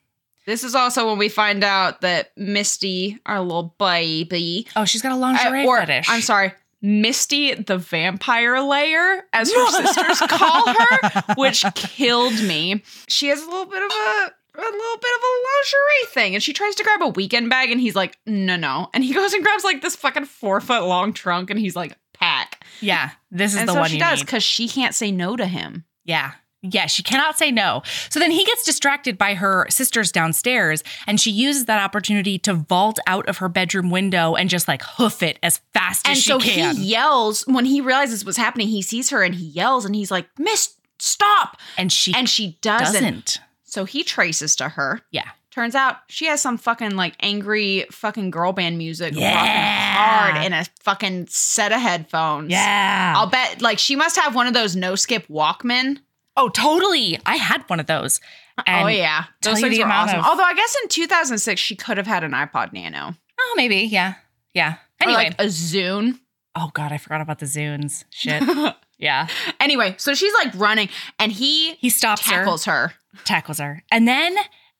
This is also when we find out that Misty, our little baby,
Oh, she's got a lingerie
uh, or
fetish.
I'm sorry, Misty, the vampire layer, as her sisters call her, which killed me. She has a little bit of a a little bit of a lingerie thing, and she tries to grab a weekend bag, and he's like, "No, no," and he goes and grabs like this fucking four foot long trunk, and he's like, "Pack,"
Yeah, this is
and
the
so
one
she does because she can't say no to him.
Yeah. Yeah, she cannot say no. So then he gets distracted by her sisters downstairs, and she uses that opportunity to vault out of her bedroom window and just like hoof it as fast
And
as she
so
can.
And so he yells when he realizes what's happening. He sees her and he yells, and he's like, "Myst, stop!"
and she
And she doesn't.
doesn't.
So he traces to her.
Yeah.
Turns out she has some fucking like angry fucking girl band music
Yeah.
hard in a fucking set of headphones.
Yeah.
I'll bet like she must have one of those no skip Walkman.
oh, totally. I had one of those. Uh, oh, and-
oh yeah. Those things were awesome.
of-
Although I guess in 2006 she could have had an iPod Nano.
Oh, maybe. Yeah. Yeah.
Or
Anyway.
like a Zune.
oh, God, I forgot about the Zunes. Shit. yeah.
anyway, so she's like running and he
He stops her.
tackles her.
Tackles her. And then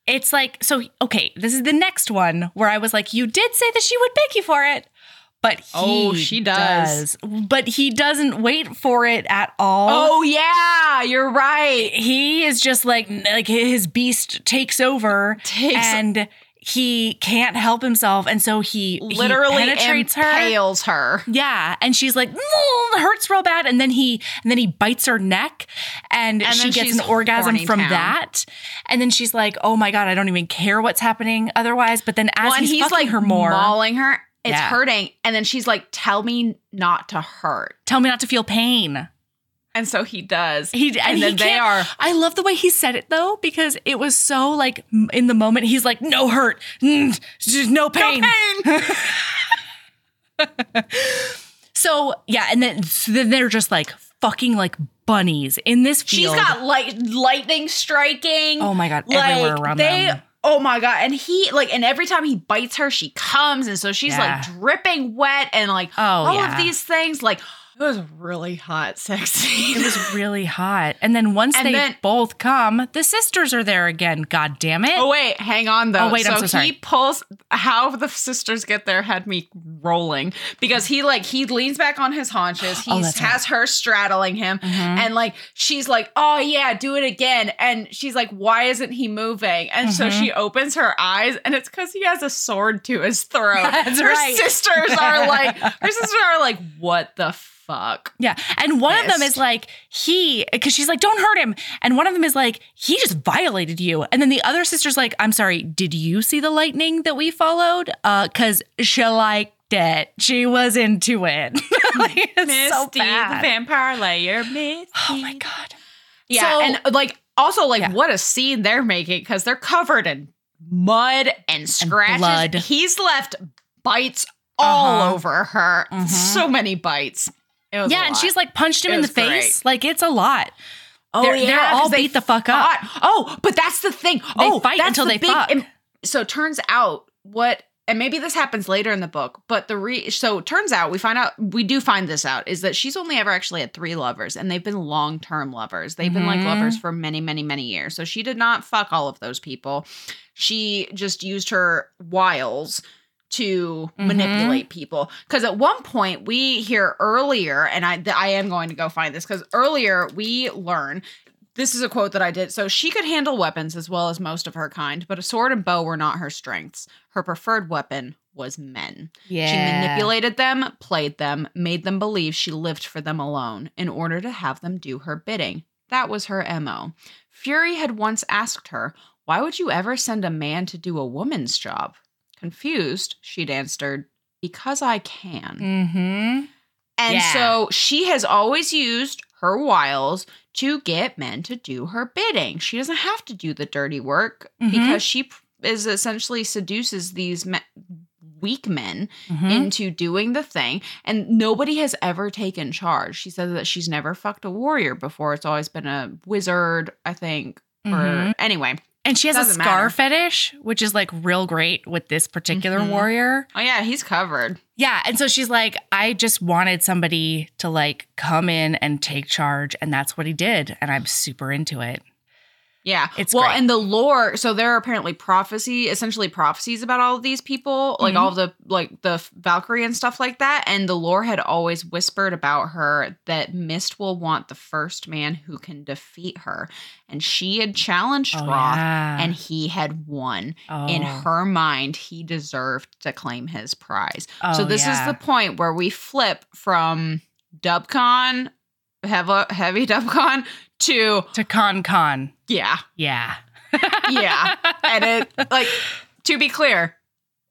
it's like, so, okay, this is the next one where I was like, you did say that she would beg you for it, but he
Oh, she does.
But he doesn't wait for it at all.
Oh yeah, you're right.
he is just like like his beast takes over
Takes-
and he can't help himself and so he he
Literally
penetrates her
impales her.
yeah and she's like "Mm, it hurts real bad and then he and then he bites her neck and,
And
she gets an orgasm from
town.
that and then she's like oh my god i don't even care what's happening otherwise but then as
Well,
he's,
he's
fucking
like
her more
mauling her. It's
Yeah.
hurting, and then she's like, "Tell me not to hurt,"
tell me not to feel pain
and so he does.
He and,
and
he
then they are
I love the way he said it though because it was so like in the moment he's like no hurt, mm, no pain.
pain.
So yeah, and then, so then they're just like fucking like bunnies in this field.
She's got light lightning striking.
oh my god, everywhere around
they,
them.
Oh my god! And he like, and every time he bites her, she comes, and so she's
Yeah.
like dripping wet, and like
Oh
all
yeah,
of these things. Like it was really hot, sexy.
it was really hot. And then once
And
they
then-
both come, the sisters are there again. God damn it!
Oh wait, hang on though.
Oh, wait, I'm so sorry.
he pulls how the sisters get there had me rolling because he like he leans back on his haunches. He
Oh, that's right.
has her straddling him,
Mhm.
and like she's like, "Oh yeah, do it again." And she's like, "Why isn't he moving?" And so
Mhm.
she opens her eyes, and it's because he has a sword to his throat.
That's
her
right.
sisters are like, her sisters are like, "What the fuck?"
Yeah. And one of them is like, he, because she's like, don't hurt him. And one of them is like, he just violated you. And then the other sister's like, I'm sorry, did you see the lightning that we followed? Uh, cause she liked it. She was into it. like, it's so bad.
the vampire layer, Misty.
oh my God.
Yeah,
So-
and uh, like also like
Yeah.
what a scene they're making because they're covered in mud and scratches.
blood.
He's left bites all
Uh-huh.
over her.
Mhm.
So many bites.
Yeah. And
lot.
she's like punched him
It
in the
was great.
face. Like it's a lot.
oh,
they're- they're all
they
beat the fuck up.
Oh, but that's the thing. oh,
fight until
the
they
big-
fuck.
and so turns out what and maybe this happens later in the book, but the re so turns out we find out we do find this out is that she's only ever actually had three lovers and they've been long term lovers. They've been like
Mhm.
lovers for many, many, many years. So she did not fuck all of those people. She just used her wiles to
Mhm.
manipulate people. Because at one point we hear earlier, and I I am going to go find this because earlier we learn this is a quote that I did. So she could handle weapons as well as most of her kind, but a sword and bow were not her strengths. Her preferred weapon was men.
Yeah.
She manipulated them, played them, made them believe she lived for them alone in order to have them do her bidding. That was her MO. Furie had once asked her, Why would you ever send a man to do a woman's job? Confused, she'd answered, Because I can.
Mm-hmm.
And
Yeah.
so she has always used her wiles to get men to do her bidding. She doesn't have to do the dirty work
Mhm.
because she is essentially seduces these me- weak men
Mm-hmm.
into doing the thing and nobody has ever taken charge. She says that she's never fucked a warrior before. It's always been a wizard, I think. Or
Mhm.
anyway.
And she has a
Doesn't
scar
matter.
fetish, which is like real great with this particular
Mhm.
warrior.
Oh yeah, he's covered.
Yeah. And so she's like, I just wanted somebody to like come in and take charge. And that's what he did. And I'm super into it.
Yeah.
It's
well,
great.
and the lore, so there are apparently prophecy, essentially prophecies about all of these people, like
Mhm.
all the like the Valkyrie and stuff like that. And the lore had always whispered about her that Myst will want the first man who can defeat her. And she had challenged
Oh,
Wroth
yeah.
and he had won.
oh.
In her mind, he deserved to claim his prize. so
Oh,
this
yeah.
is the point where we flip from Dubcon, heavy, heavy Dubcon, to
to Con Con.
yeah,
Yeah.
yeah. and it like to be clear,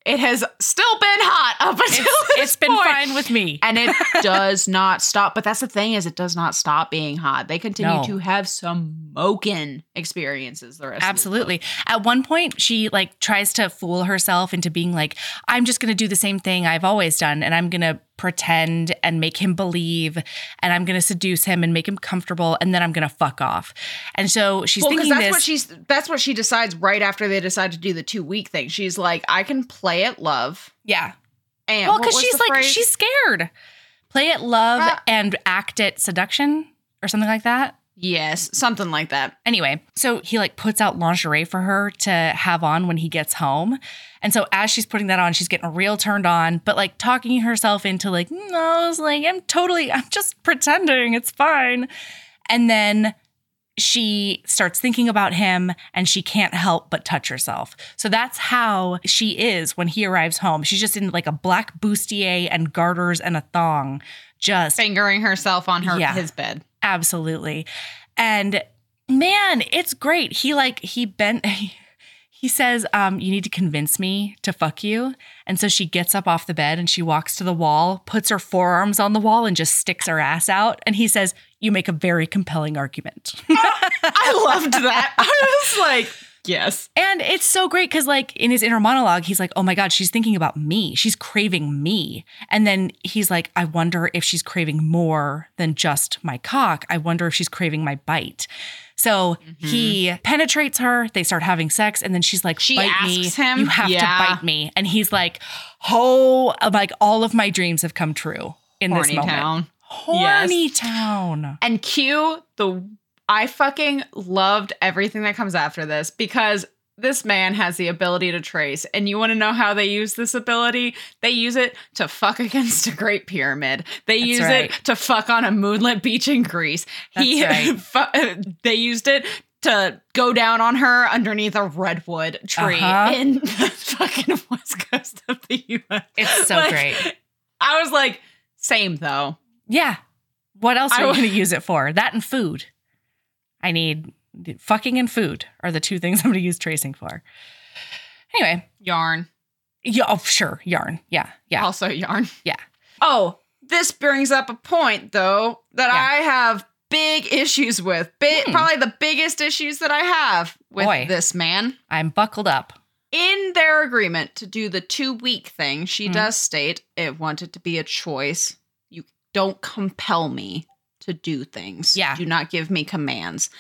it has still been hot up until
It's,
this
it's been
point.
fine with me.
And it does not stop. But that's the thing is it does not stop being hot. They continue
No.
to have smoking experiences the rest of the
Absolutely. At one point, she like tries to fool herself into being like, I'm just going to do the same thing I've always done. And I'm going to pretend and make him believe. And I'm going to seduce him and make him comfortable. And then I'm going to fuck off. And so she's
well,
thinking
that's
this.
what she's that's what she decides right after they decide to do the two week thing. She's like, I can play at love.
yeah.
And
Well, because she's like,
phrase?
she's scared. Play at love
Uh,
and act at seduction or something like that.
Yes, something like that.
Anyway, so he like puts out lingerie for her to have on when he gets home. And so as she's putting that on, she's getting real turned on, but like talking herself into like, no, I was like, I'm totally, I'm just pretending. It's fine. And then she starts thinking about him and she can't help but touch herself. So that's how she is when he arrives home. She's just in like a black bustier and garters and a thong, just
Fingering herself on her
Yeah.
his bed.
absolutely. And man, it's great. He like he bent he says, um, you need to convince me to fuck you. And so she gets up off the bed and she walks to the wall, puts her forearms on the wall and just sticks her ass out. And he says, You make a very compelling argument.
I loved that. I was like, yes.
And it's so great because, like, in his inner monologue, he's like, oh my God, she's thinking about me. She's craving me. And then he's like, I wonder if she's craving more than just my cock. I wonder if she's craving my bite. So mm-hmm. he penetrates her. They start having sex. And then she's like,
She
bite me.
asks him?
You have
Yeah.
to bite me. And he's like, oh, like all of my dreams have come true in this
Horny
moment.
town.
Horny town.
And Q, the I fucking loved everything that comes after this because this man has the ability to trace. And you want to know how they use this ability? They use it to fuck against a Great Pyramid. They
That's
use
right.
it to fuck on a moonlit beach in Greece. he
right.
fu- they used it to go down on her underneath a redwood tree
Uh-huh.
in the fucking west coast of the US.
It's so
Like,
great.
I was like, same though.
Yeah. What else
I
are you going to use it for? That and food. I need fucking and food are the two things I'm going to use tracing for. Anyway,
Yarn.
yeah, oh, sure, yarn. Yeah, yeah,
Also yarn.
yeah.
Oh, this brings up a point though that
Yeah.
I have big issues with. Big,
Hmm.
Probably the biggest issues that I have with
Boy.
this man.
I'm buckled up.
In their agreement to do the two week thing, she
Mhm.
does state it wanted to be a choice. You don't compel me to do things.
Yeah.
Do not give me commands.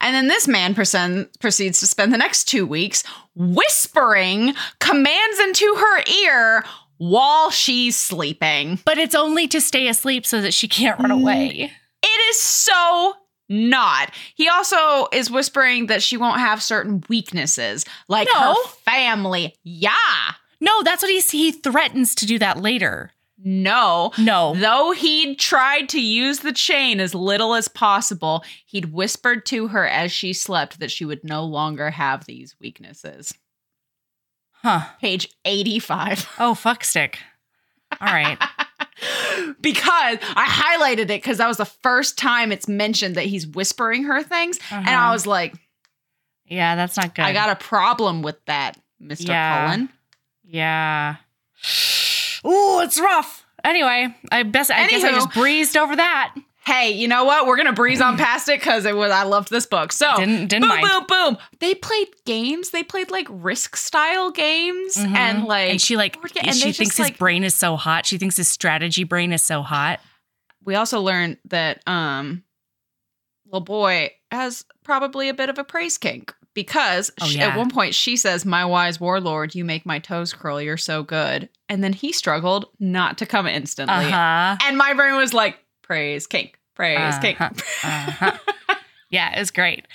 And then this man present, proceeds to spend the next two weeks whispering commands into her ear while she's sleeping.
But it's only to stay asleep so that she can't run
Mm.
away.
It is so not. He also is whispering that she won't have certain weaknesses, like
No.
her family. Yeah.
No, that's what he's, he threatens to do that later.
No.
No.
Though he'd tried to use the chain as little as possible, he'd whispered to her as she slept that she would no longer have these weaknesses.
Huh.
Page 85.
Oh, fuck stick. All right.
because I highlighted it because that was the first time it's mentioned that he's whispering her things. And I
Uh-huh.
was like,
yeah, that's not good.
I got a problem with that, Mr.
Yeah.
Cullen.
Yeah. Ooh, it's rough. Anyway, I best I guess I just breezed over that.
Hey, you know what? We're gonna breeze on past it because it was I loved this book. So
Didn't- didn't
boom,
mind.
boom, boom. They played games. They played like risk style games
Mhm.
and like
and she like
and
she thinks his
like-
brain is so hot. She thinks his strategy brain is so hot.
we also learned that um little boy has probably a bit of a praise kink because
Oh,
she-
yeah.
at one point she says my wise warlord you make my toes curl you're so good and then he struggled not to come instantly
Uh huh.
and my brain was like praise kink praise kink
Uh-huh. Uh-huh. yeah, it's great.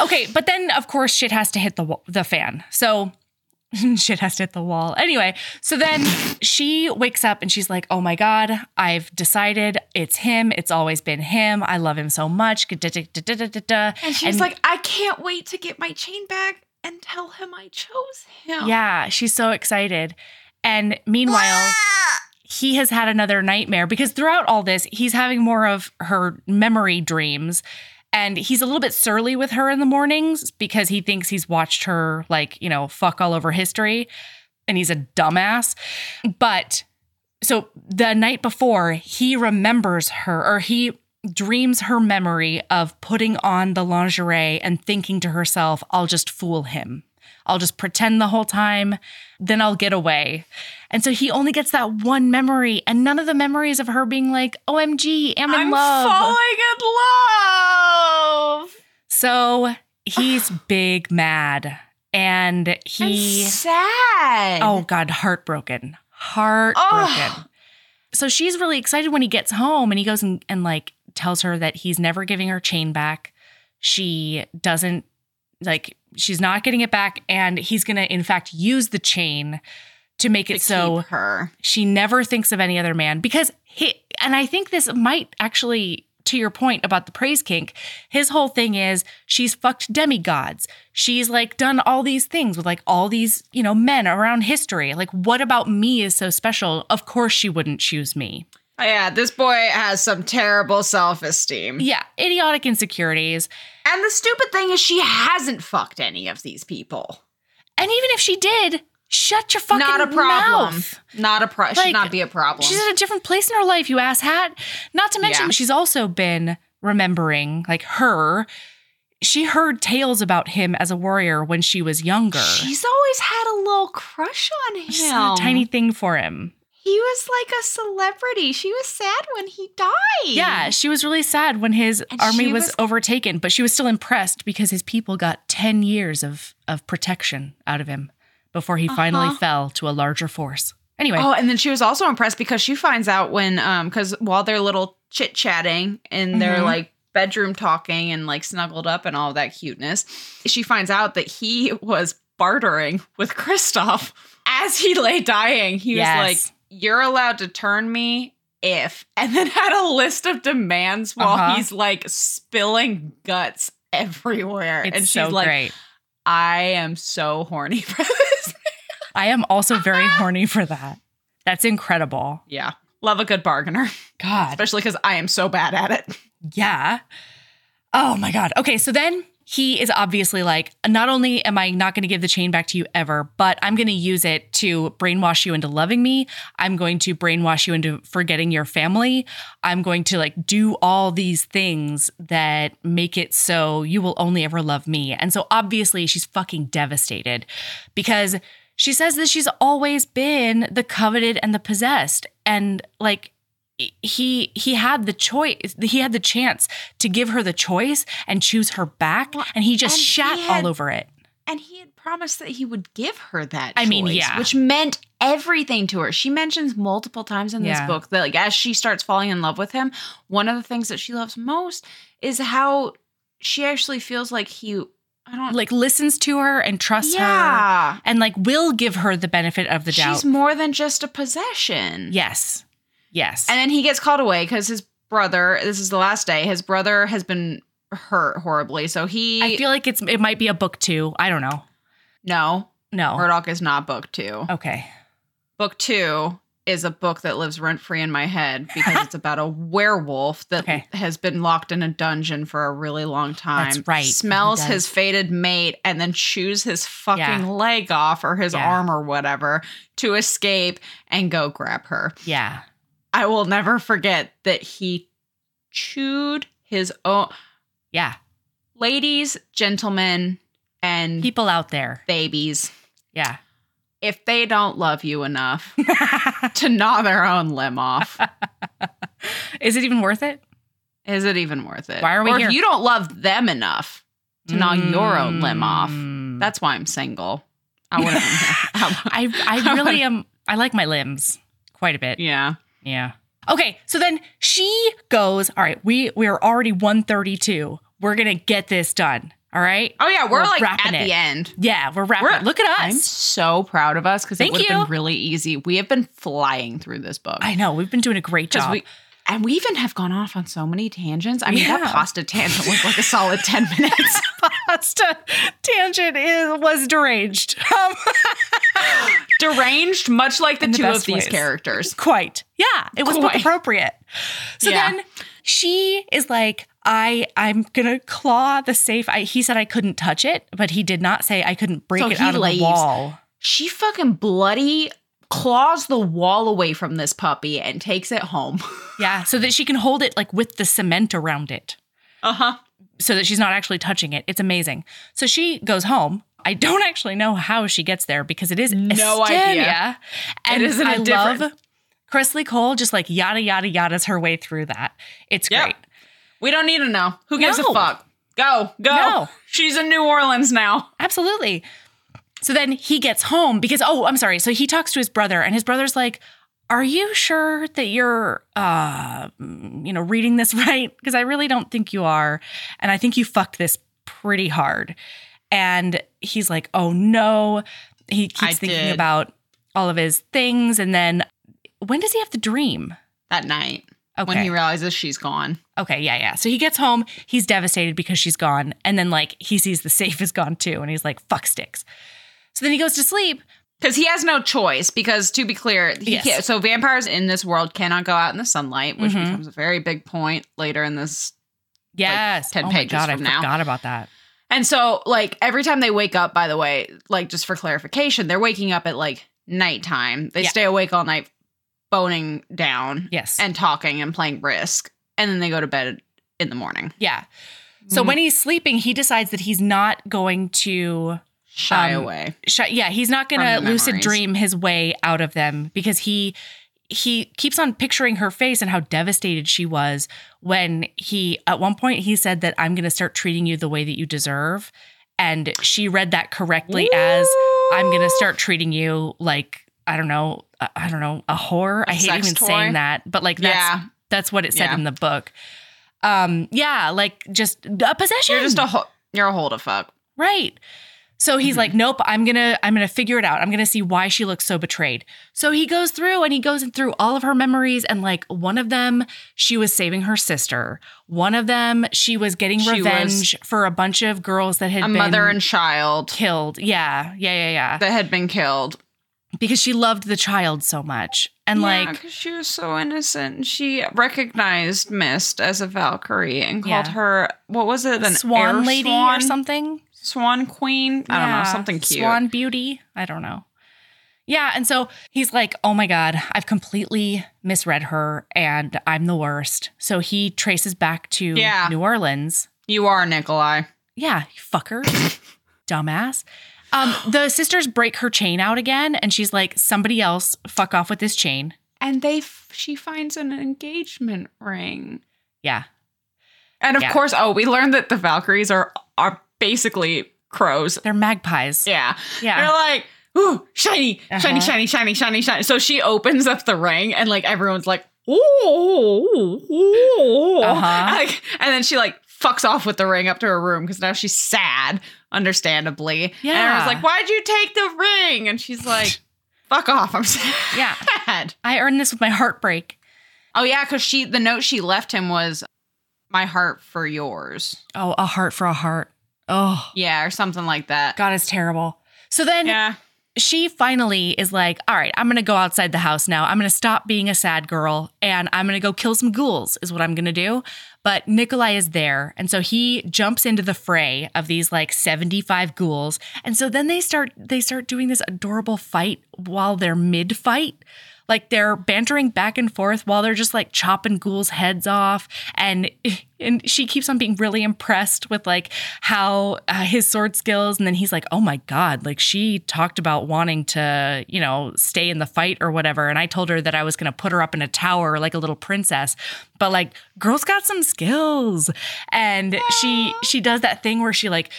Okay, but then of course shit has to hit the the fan. So shit has to hit the wall. Anyway, so then she wakes up and she's like, "Oh my god, I've decided it's him. It's always been him. I love him so much."
and she's
And-
like i can't wait to get my chain back and tell him i chose him
Yeah, she's so excited. And meanwhile, he has had another nightmare because throughout all this, he's having more of her memory dreams. And he's a little bit surly with her in the mornings because he thinks he's watched her, like, you know, fuck all over history. And he's a dumbass. But so the night before, he remembers her or he dreams her memory of putting on the lingerie and thinking to herself, I'll just fool him. I'll just pretend the whole time, then I'll get away. And so he only gets that one memory and none of the memories of her being like, OMG, I'm in
i'm
love.
falling in love
So he's big mad and he,
and sad
oh God, heartbroken. Heartbroken.
Oh.
So she's really excited when he gets home and he goes and, and like tells her that he's never giving her chain back. She doesn't like she's not getting it back and he's going to in fact use the chain to make
To
it so
her.
she never thinks of any other man because he and I think this might actually to your point about the praise kink, his whole thing is she's fucked demigods. She's like done all these things with like all these, you know, men around history. Like what about me is so special? Of course she wouldn't choose me.
Oh, yeah, this boy has some terrible self esteem.
Yeah, idiotic insecurities.
And the stupid thing is, she hasn't fucked any of these people.
And even if she did, shut your fucking mouth.
not a problem.
mouth.
Not a problem.
Like,
should not be a problem.
She's in a different place in her life, you asshat. Not to mention,
Yeah.
she's also been remembering, like her. She heard tales about him as a warrior when she was younger.
She's always had a little crush on him.
Just a tiny thing for him.
He was like a celebrity. She was sad when he died.
Yeah, she was really sad when his
And
army was,
was-
overtaken, but she was still impressed because his people got 10 years of, of protection out of him before he finally
Uh-huh.
fell to a larger force. Anyway,
Oh, and then she was also impressed because she finds out when, um, because while they're little chit chatting and they're
Mhm.
like bedroom talking and like snuggled up and all that cuteness, she finds out that he was bartering with Kristoff as he lay dying. He
Yes.
was like, "You're allowed to turn me." If and then had a list of demands while
Uh-huh.
he's like spilling guts everywhere,
it's
and she's
so
like,
great.
"I am so horny for this."
I am also very horny for that. That's incredible.
yeah, love a good bargainer.
God.
especially because I am so bad at it.
Yeah. Oh my God. Okay. So then he is obviously like, not only am I not going to give the chain back to you ever, but I'm going to use it to brainwash you into loving me. I'm going to brainwash you into forgetting your family. I'm going to like do all these things that make it so you will only ever love me. And so obviously she's fucking devastated because she says that she's always been the coveted and the possessed. And like, he he had the choice he had the chance to give her the choice and choose her back
Well,
and he just
and he
shat
had-
all over it
And he had promised that he would give her that.
I mean, yeah.
which meant everything to her. She mentions multiple times in this
Yeah.
book that, like, as she starts falling in love with him, one of the things that she loves most is how she actually feels like he. I don't
like listens to her and trusts her and like will give her the benefit of the doubt
she's more than just a possession.
yes yes
And then he gets called away because his brother. This is the last day. His brother has been hurt horribly, so he.
i feel like it's it might be a book two i don't know
no.
no
Murdoch is not book two.
okay
Book two is a book that lives rent free in my head because it's about a werewolf that
Okay.
has been locked in a dungeon for a really long time.
That's right.
Smells his fated mate and then chews his fucking
Yeah.
leg off or his
Yeah.
arm or whatever to escape and go grab her.
yeah
I will never forget that he chewed his own.
yeah
Ladies, gentlemen, and
people out there
babies,
yeah
if they don't love you enough to gnaw their own limb off,
is it even worth it
is it even worth it?
Why are we
or
here?
if you don't love them enough to gnaw your own limb off,
Mm.
that's why I'm single. I.
I I really am. I like my limbs quite a bit.
yeah.
Yeah. Okay, so then she goes. All right, we we are already one thirty two. We're gonna get this done. All right.
Oh yeah, we're,
We're
like at
it.
the end.
Yeah, we're wrapping.
We're-
Look at us.
I'm so proud of us because it would have been really easy. We have been flying through this book.
I know we've been doing a great job.
we and we even have gone off on so many tangents. I mean,
Yeah.
that pasta tangent was like a solid ten minutes.
pasta tangent is was deranged. Um,
Deranged, much like the, two of these
ways.
characters.
quite. Yeah, it was
Quite.
appropriate. So
Yeah.
then she is like, I I'm gonna claw the safe. I, he said I couldn't touch it, but he did not say I couldn't break
So
it out of
leaves.
the wall.
She fucking bloody claws the wall away from this puppy and takes it home.
Yeah, so that she can hold it like with the cement around it.
Uh huh.
so that she's not actually touching it. It's amazing. So she goes home. I don't actually know how she gets there because it is
No idea.
And
It is in a
I
different-
love Kresley Cole just like yada yada yada's her way through that. It's
Yep.
great.
We don't need to know. Who gives
No.
a fuck? Go, go.
No.
She's in New Orleans now.
Absolutely. So then he gets home because oh, I'm sorry. So he talks to his brother and his brother's like, are you sure that you're uh you know reading this right? Because i really don't think you are. And i think you fucked this pretty hard. And he's like oh no. He keeps
I
thinking
did.
about all of his things. And then when does he have the dream?
That night
okay
when he realizes she's gone.
okay yeah yeah. So he gets home. He's devastated because she's gone. And then like he sees the safe is gone too. And he's like fuck sticks so then he goes to sleep
Because he has no choice. Because to be clear,
Yes.
so vampires in this world cannot go out in the sunlight, which
Mhm.
becomes a very big point later in this.
yes
10
oh
pages
my god
from
i
now.
forgot about that
And so, like every time they wake up, by the way, like just for clarification, they're waking up at like nighttime. They
Yeah.
stay awake all night, boning down
yes
and talking and playing brisk, and then they go to bed in the morning.
yeah so
Mhm.
when he's sleeping he decides that he's not going to
shy
um,
away.
sh- yeah he's not going to lucid
memories.
dream his way out of them because he he keeps on picturing her face and how devastated she was when he at one point he said that i'm going to start treating you the way that you deserve and she read that correctly as i'm going to start treating you like i don't know uh, i don't know a whore
A
i hate even
toy?
saying that but like that's
Yeah,
that's what it said
Yeah.
in the book um yeah like just a possession
you're just a ho- you're a hold of fuck.
Right. So he's
Mhm.
like, nope, I'm gonna, I'm gonna figure it out. I'm gonna see why she looks so betrayed. So he goes through and he goes through all of her memories, and like one of them, she was saving her sister. One of them, she was getting
She was-
revenge for a bunch of girls that had
A
been
mother and child
killed. Yeah, yeah, yeah, yeah.
that had been killed.
because she loved the child so much, and
Yeah,
like,
she was so innocent. and She recognized Myst as a Valkyrie and called
Yeah.
her what was it? An
swan
air
lady
swan?
or something.
Swan queen. I don't know,
Yeah,
something cute.
Swan beauty. I don't know. Yeah. And so he's like, oh my God, I've completely misread her and I'm the worst. So he traces back to
Yeah.
New Orleans.
You are Nikolai.
Yeah, you fucker. Dumbass. Um, the sisters break her chain out again, and she's like, somebody else fuck off with this chain.
And they f- she finds an engagement ring.
Yeah.
And of
Yeah.
course, oh, we learned that the Valkyries are are basically crows.
They're magpies.
Yeah.
Yeah.
They're like, ooh, shiny, shiny,
Uh-huh.
shiny, shiny, shiny, shiny. So she opens up the ring and like everyone's like, ooh, ooh.
Uh-huh.
Like, and then she like fucks off with the ring up to her room because now she's sad, understandably. And
Yeah.
I was like, why'd you take the ring? And she's like, fuck off. I'm sad. Yeah.
I earned this with my heartbreak.
Oh yeah, because she the note she left him was my heart for yours.
Oh, a heart for a heart. Oh,
Yeah, or something like that.
God, it's terrible. So then
Yeah.
she finally is like, all right, I'm going to go outside the house now. I'm going to stop being a sad girl and I'm going to go kill some ghouls, is what I'm going to do. But Nikolai is there. And so he jumps into the fray of these like 75 ghouls. And so then they start they start doing this adorable fight while they're mid fight. Like they're bantering back and forth while they're just like chopping ghouls' heads off, and and she keeps on being really impressed with like how uh, his sword skills. And then he's like, "Oh my god!" Like she talked about wanting to, you know, stay in the fight or whatever, and I told her that I was going to put her up in a tower like a little princess. But like, girl's got some skills, and she she does that thing where she like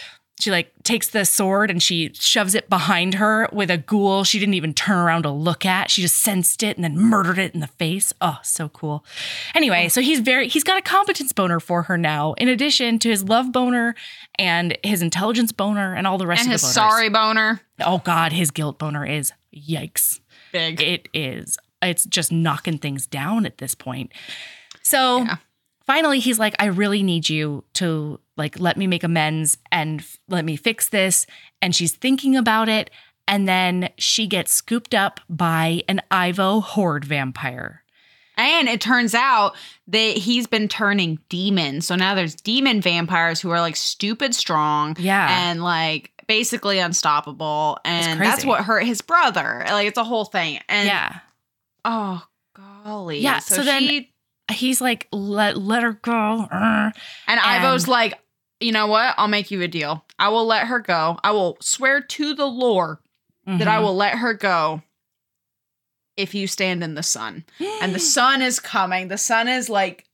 she like takes the sword and she shoves it behind her with a ghoul she didn't even turn around to look at. She just sensed it and then murdered it in the face. Oh, so cool. Anyway, oh. so he's very he's got a competence boner for her now, in addition to his love boner and his intelligence boner and all the rest
And
of
his
the boners.
sorry boner.
Oh God, his guilt boner is yikes.
Big.
It is. It's just knocking things down at this point. So
Yeah.
finally, he's like, I really need you to like let me make amends and f- let me fix this. And she's thinking about it. And then she gets scooped up by an Ivo horde vampire.
And it turns out that he's been turning demons. So now there's demon vampires who are like stupid strong
Yeah.
and like basically unstoppable. And that's what hurt his brother. Like it's a whole thing. And
yeah.
oh golly.
Yeah, so then-
she-
He's like, let, let her go.
And
and-
Ivo's like, you know what? I'll make you a deal. I will let her go. I will swear to the lore that I
Mhm.
will let her go if you stand in the sun. and the sun is coming. The sun is like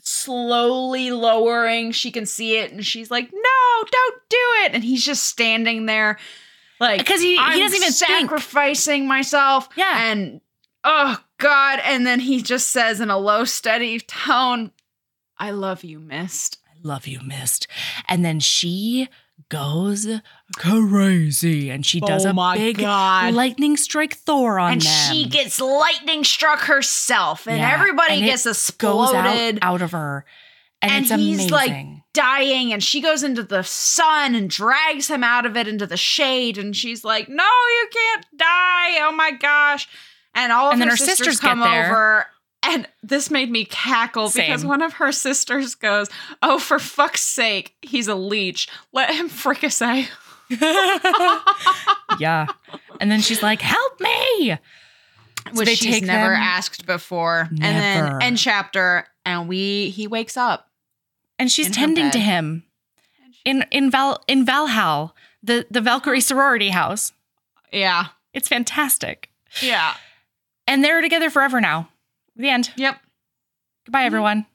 slowly lowering. She can see it, and she's like, "No, don't do it!" And he's just standing there, like
because he, he doesn't even think.
sacrificing myself.
Yeah.
and oh God. And then he just says in a low, steady tone, I love you,
Myst. Love you, Myst. And then she goes crazy and she does
Oh
a big
God.
lightning strike Thor on
and
them.
she gets lightning struck herself, and
Yeah,
everybody
and
gets exploded.
out, out of her. And,
And
it's
he's,
amazing.
like, dying and she goes into the sun and drags him out of it into the shade and she's like no you can't die oh my gosh and all of
And then
her,
her
sisters,
sisters
come over and this made me cackle because one of her sisters goes oh for fuck's sake he's a leech let him fricassee
yeah. And then she's like, help me. So
which she's never
them-
asked before
Never.
and then end chapter and we he wakes up
And she's tending to him in in Val in Val Hall, the,
the.
Valkyrie sorority house.
yeah
It's fantastic.
yeah
And they're together forever now. The end.
yep
Goodbye, everyone.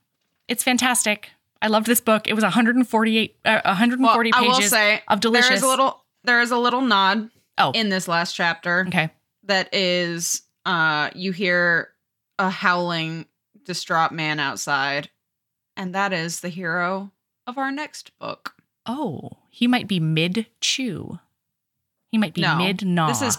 It's fantastic. I loved this book. It was 148, uh, 140
well,
pages
say
of delicious.
there is a little there is a little nod
Oh.
in this last chapter
okay.
that is uh you hear a howling distraught man outside and that is the hero of our next book
Oh, he might be mid chew. He might be
No,
mid gnaw.
this is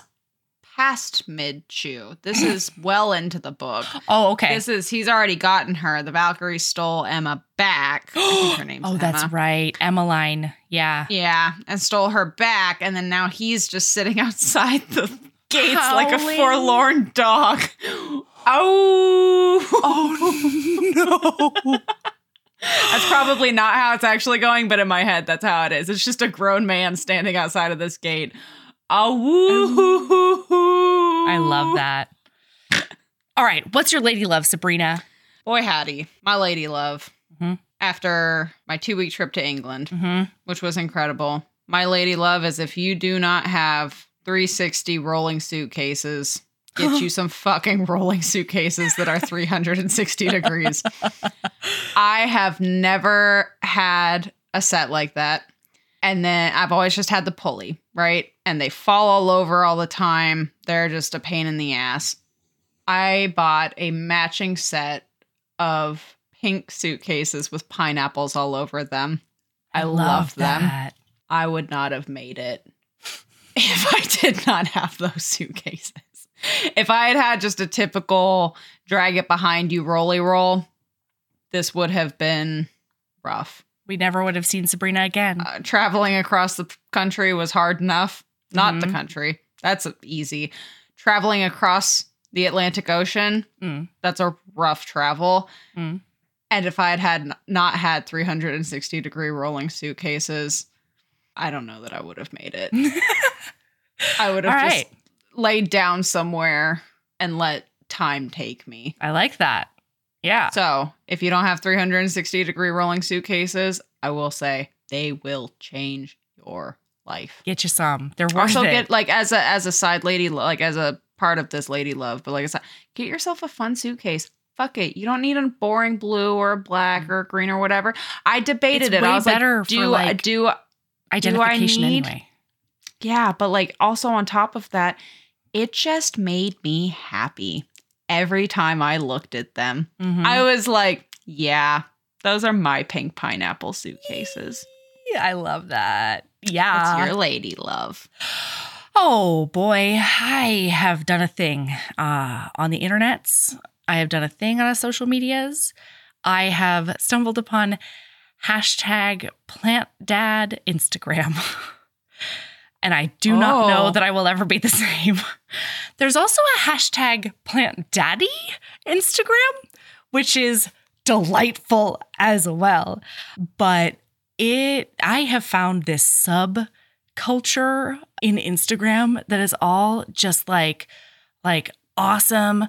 past mid chew this is well into the book
oh, okay.
this is he's already gotten her the valkyrie stole emma back her name's
oh, that's right. Emmaline. Yeah.
yeah and stole her back and then now he's just sitting outside the gates like a forlorn dog oh.
oh Oh no.
That's probably not how it's actually going, but in my head, that's how it is. It's just a grown man standing outside of this gate. Oh!
I love that. All right. What's your lady love, Sabrina?
Boy, howdy, my lady love.
Mhm.
After my two week trip to England,
Mm-hmm.
which was incredible, my lady love is if you do not have 360 rolling suitcases, get you some fucking rolling suitcases that are 360 degrees. I have never had a set like that. And then I've always just had the pulley, right? And they fall all over all the time. They're just a pain in the ass. I bought a matching set of pink suitcases with pineapples all over them. I, love, them.
that.
I would not have made it if I did not have those suitcases. If I had had just a typical drag it behind you rolly roll, this would have been rough.
We never would have seen Sabrina again.
Uh, traveling across the country was hard enough. Not the
Mhm.
country. That's easy. Traveling across the Atlantic Ocean,
Mm.
that's a rough travel.
Mm.
And if I had had not had 360 degree rolling suitcases, I don't know that I would have made it. I would have
All
just
right.
laid down somewhere and let time take me.
I like that. Yeah.
So, if you don't have 360 degree rolling suitcases, I will say they will change your life.
Get you some. They're worth
Also
it.
get like as a as a side lady like as a part of this lady love, but like I said, get yourself a fun suitcase. Fuck it. You don't need a boring blue or black mm. or a green or whatever. I debated
It's
it. I was
better
like, do
like,
do
Identification
need-
anyway.
yeah, but like also on top of that, it just made me happy every time I looked at them.
Mhm.
I was like, yeah, those are my pink pineapple suitcases.
I love that.
What's
Yeah.
your lady love?
Oh boy, I have done a thing uh, on the internets. I have done a thing on social medias. I have stumbled upon hashtag plant dad Instagram. and I do not know
Oh.
that I will ever be the same. There's also a hashtag plant daddy Instagram, which is delightful as well. But it, I have found this sub culture in Instagram that is all just like like awesome,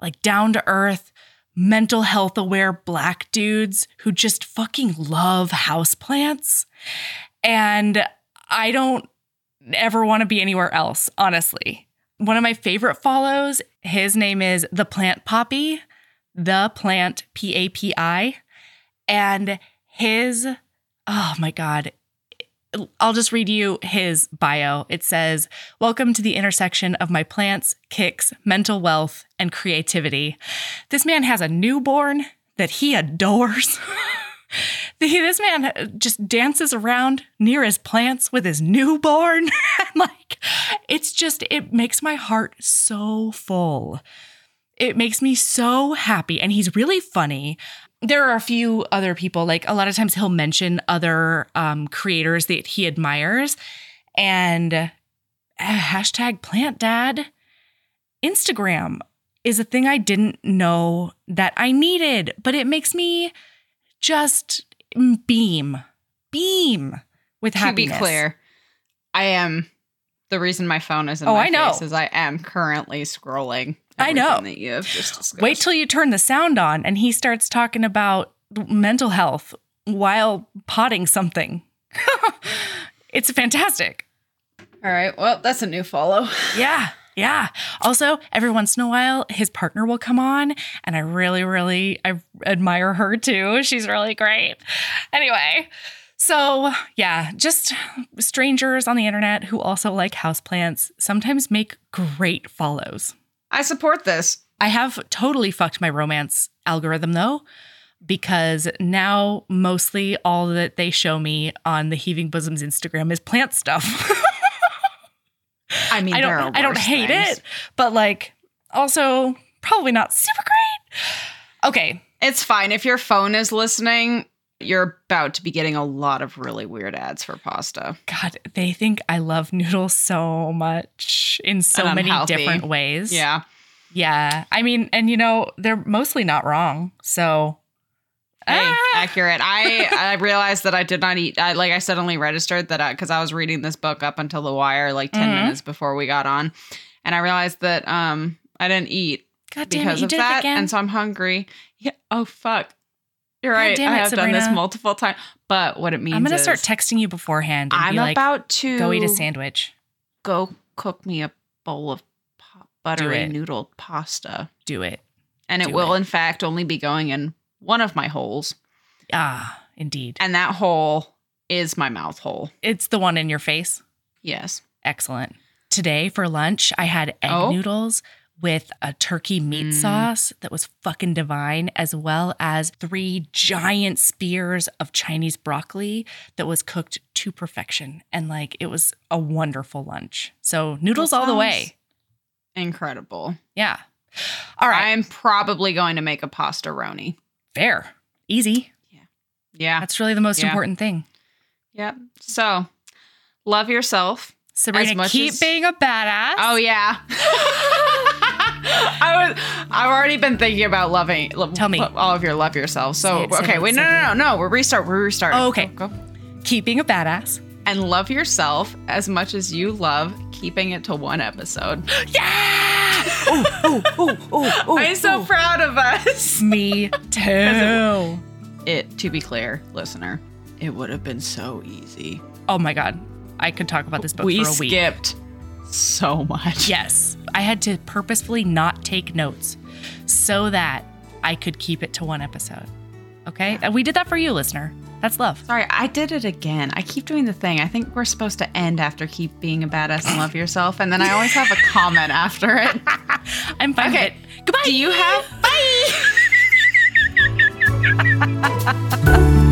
like down to earth, mental health aware black dudes who just fucking love houseplants. And I don't ever want to be anywhere else, honestly. One of my favorite follows, his name is The Plant Papi, The Plant P A P I. And his, oh my God, I'll just read you his bio. It says, Welcome to the intersection of my plants, kicks, mental wealth, and creativity. This man has a newborn that he adores. this man just dances around near his plants with his newborn. like, it's just, it makes my heart so full. It makes me so happy. And he's really funny there are a few other people like a lot of times he'll mention other um, creators that he admires and uh, hashtag plant dad instagram is a thing i didn't know that i needed but it makes me just beam beam with happiness.
to be clear i am the reason my phone is in
oh,
my
I know.
face is i am currently scrolling
I know.
that you have just discussed.
Wait till you turn the sound on and he starts talking about mental health while potting something. it's fantastic.
all right well that's a new follow
Yeah. Yeah. Also, every once in a while, his partner will come on, and I really, really, I admire her too. She's really great. Anyway, so yeah, just strangers on the internet who also like houseplants sometimes make great follows.
i support this
I have totally fucked my romance algorithm though, because now mostly all that they show me on the Heaving Bosoms Instagram is plant stuff.
i mean
I don't I don't hate
things.
it, but like also probably not super great. Okay.
it's fine if your phone is listening you're about to be getting a lot of really weird ads for pasta
God, they think I love noodles so much in so many different ways.
yeah
Yeah. I mean, and you know, they're mostly not wrong. So
Hey,
Ah!
accurate. I I realized that I did not eat. I like I suddenly registered that because I, was reading this book up until the wire, like 10
Mhm.
minutes before we got on, and I realized that um I didn't eat
God damn
because
it, you
of
did
that,
it again.
and so I'm hungry. Yeah. Oh fuck. You're
God
right.
damn
I
it,
have done this multiple times. But what it means
I'm gonna start texting you beforehand and
I'm
be like,
about to
go eat a sandwich.
Go cook me a bowl of buttery
it.
noodled pasta,
Do it.
and it
Do
will
it.
in fact only be going in one of my holes,
Ah, indeed.
and that hole is my mouth hole.
It's the one in your face.
Yes.
Excellent. Today for lunch, I had egg
Oh.
noodles with a turkey meat
Mm.
sauce that was fucking divine, as well as three giant spears of Chinese broccoli that was cooked to perfection. And like it was a wonderful lunch. So noodles all the way.
Incredible.
Yeah. All right.
I'm probably going to make a pasta roni.
Fair. Easy.
Yeah. Yeah.
That's really the most
Yeah.
important thing.
Yep. So, love yourself.
Sabrina,
much
keep
as-
being a badass.
Oh yeah. I was. I've already been thinking about loving. lo-
Tell me.
all of your love yourself. So
it,
okay,
it,
wait, no, no, no, no. We're restart. We're restart.
Oh, okay.
Go, go.
Keep being a badass.
And love yourself as much as you love keeping it to one episode.
Yeah. oh, oh, oh, oh, oh,
I'm so
oh.
proud of us.
Me too.
It. To be clear, listener, it would have been so easy.
Oh my god, I could talk about this book
we
for a week.
skipped so much.
Yes, I had to purposefully not take notes so that I could keep it to one episode. Okay, and we did that for you, listener. That's love.
Sorry, I did it again. I keep doing the thing. I think we're supposed to end after keep being a badass and love yourself, and then I always have a comment after it.
I'm fine
Okay.
with it. Goodbye.
Do you have? Bye.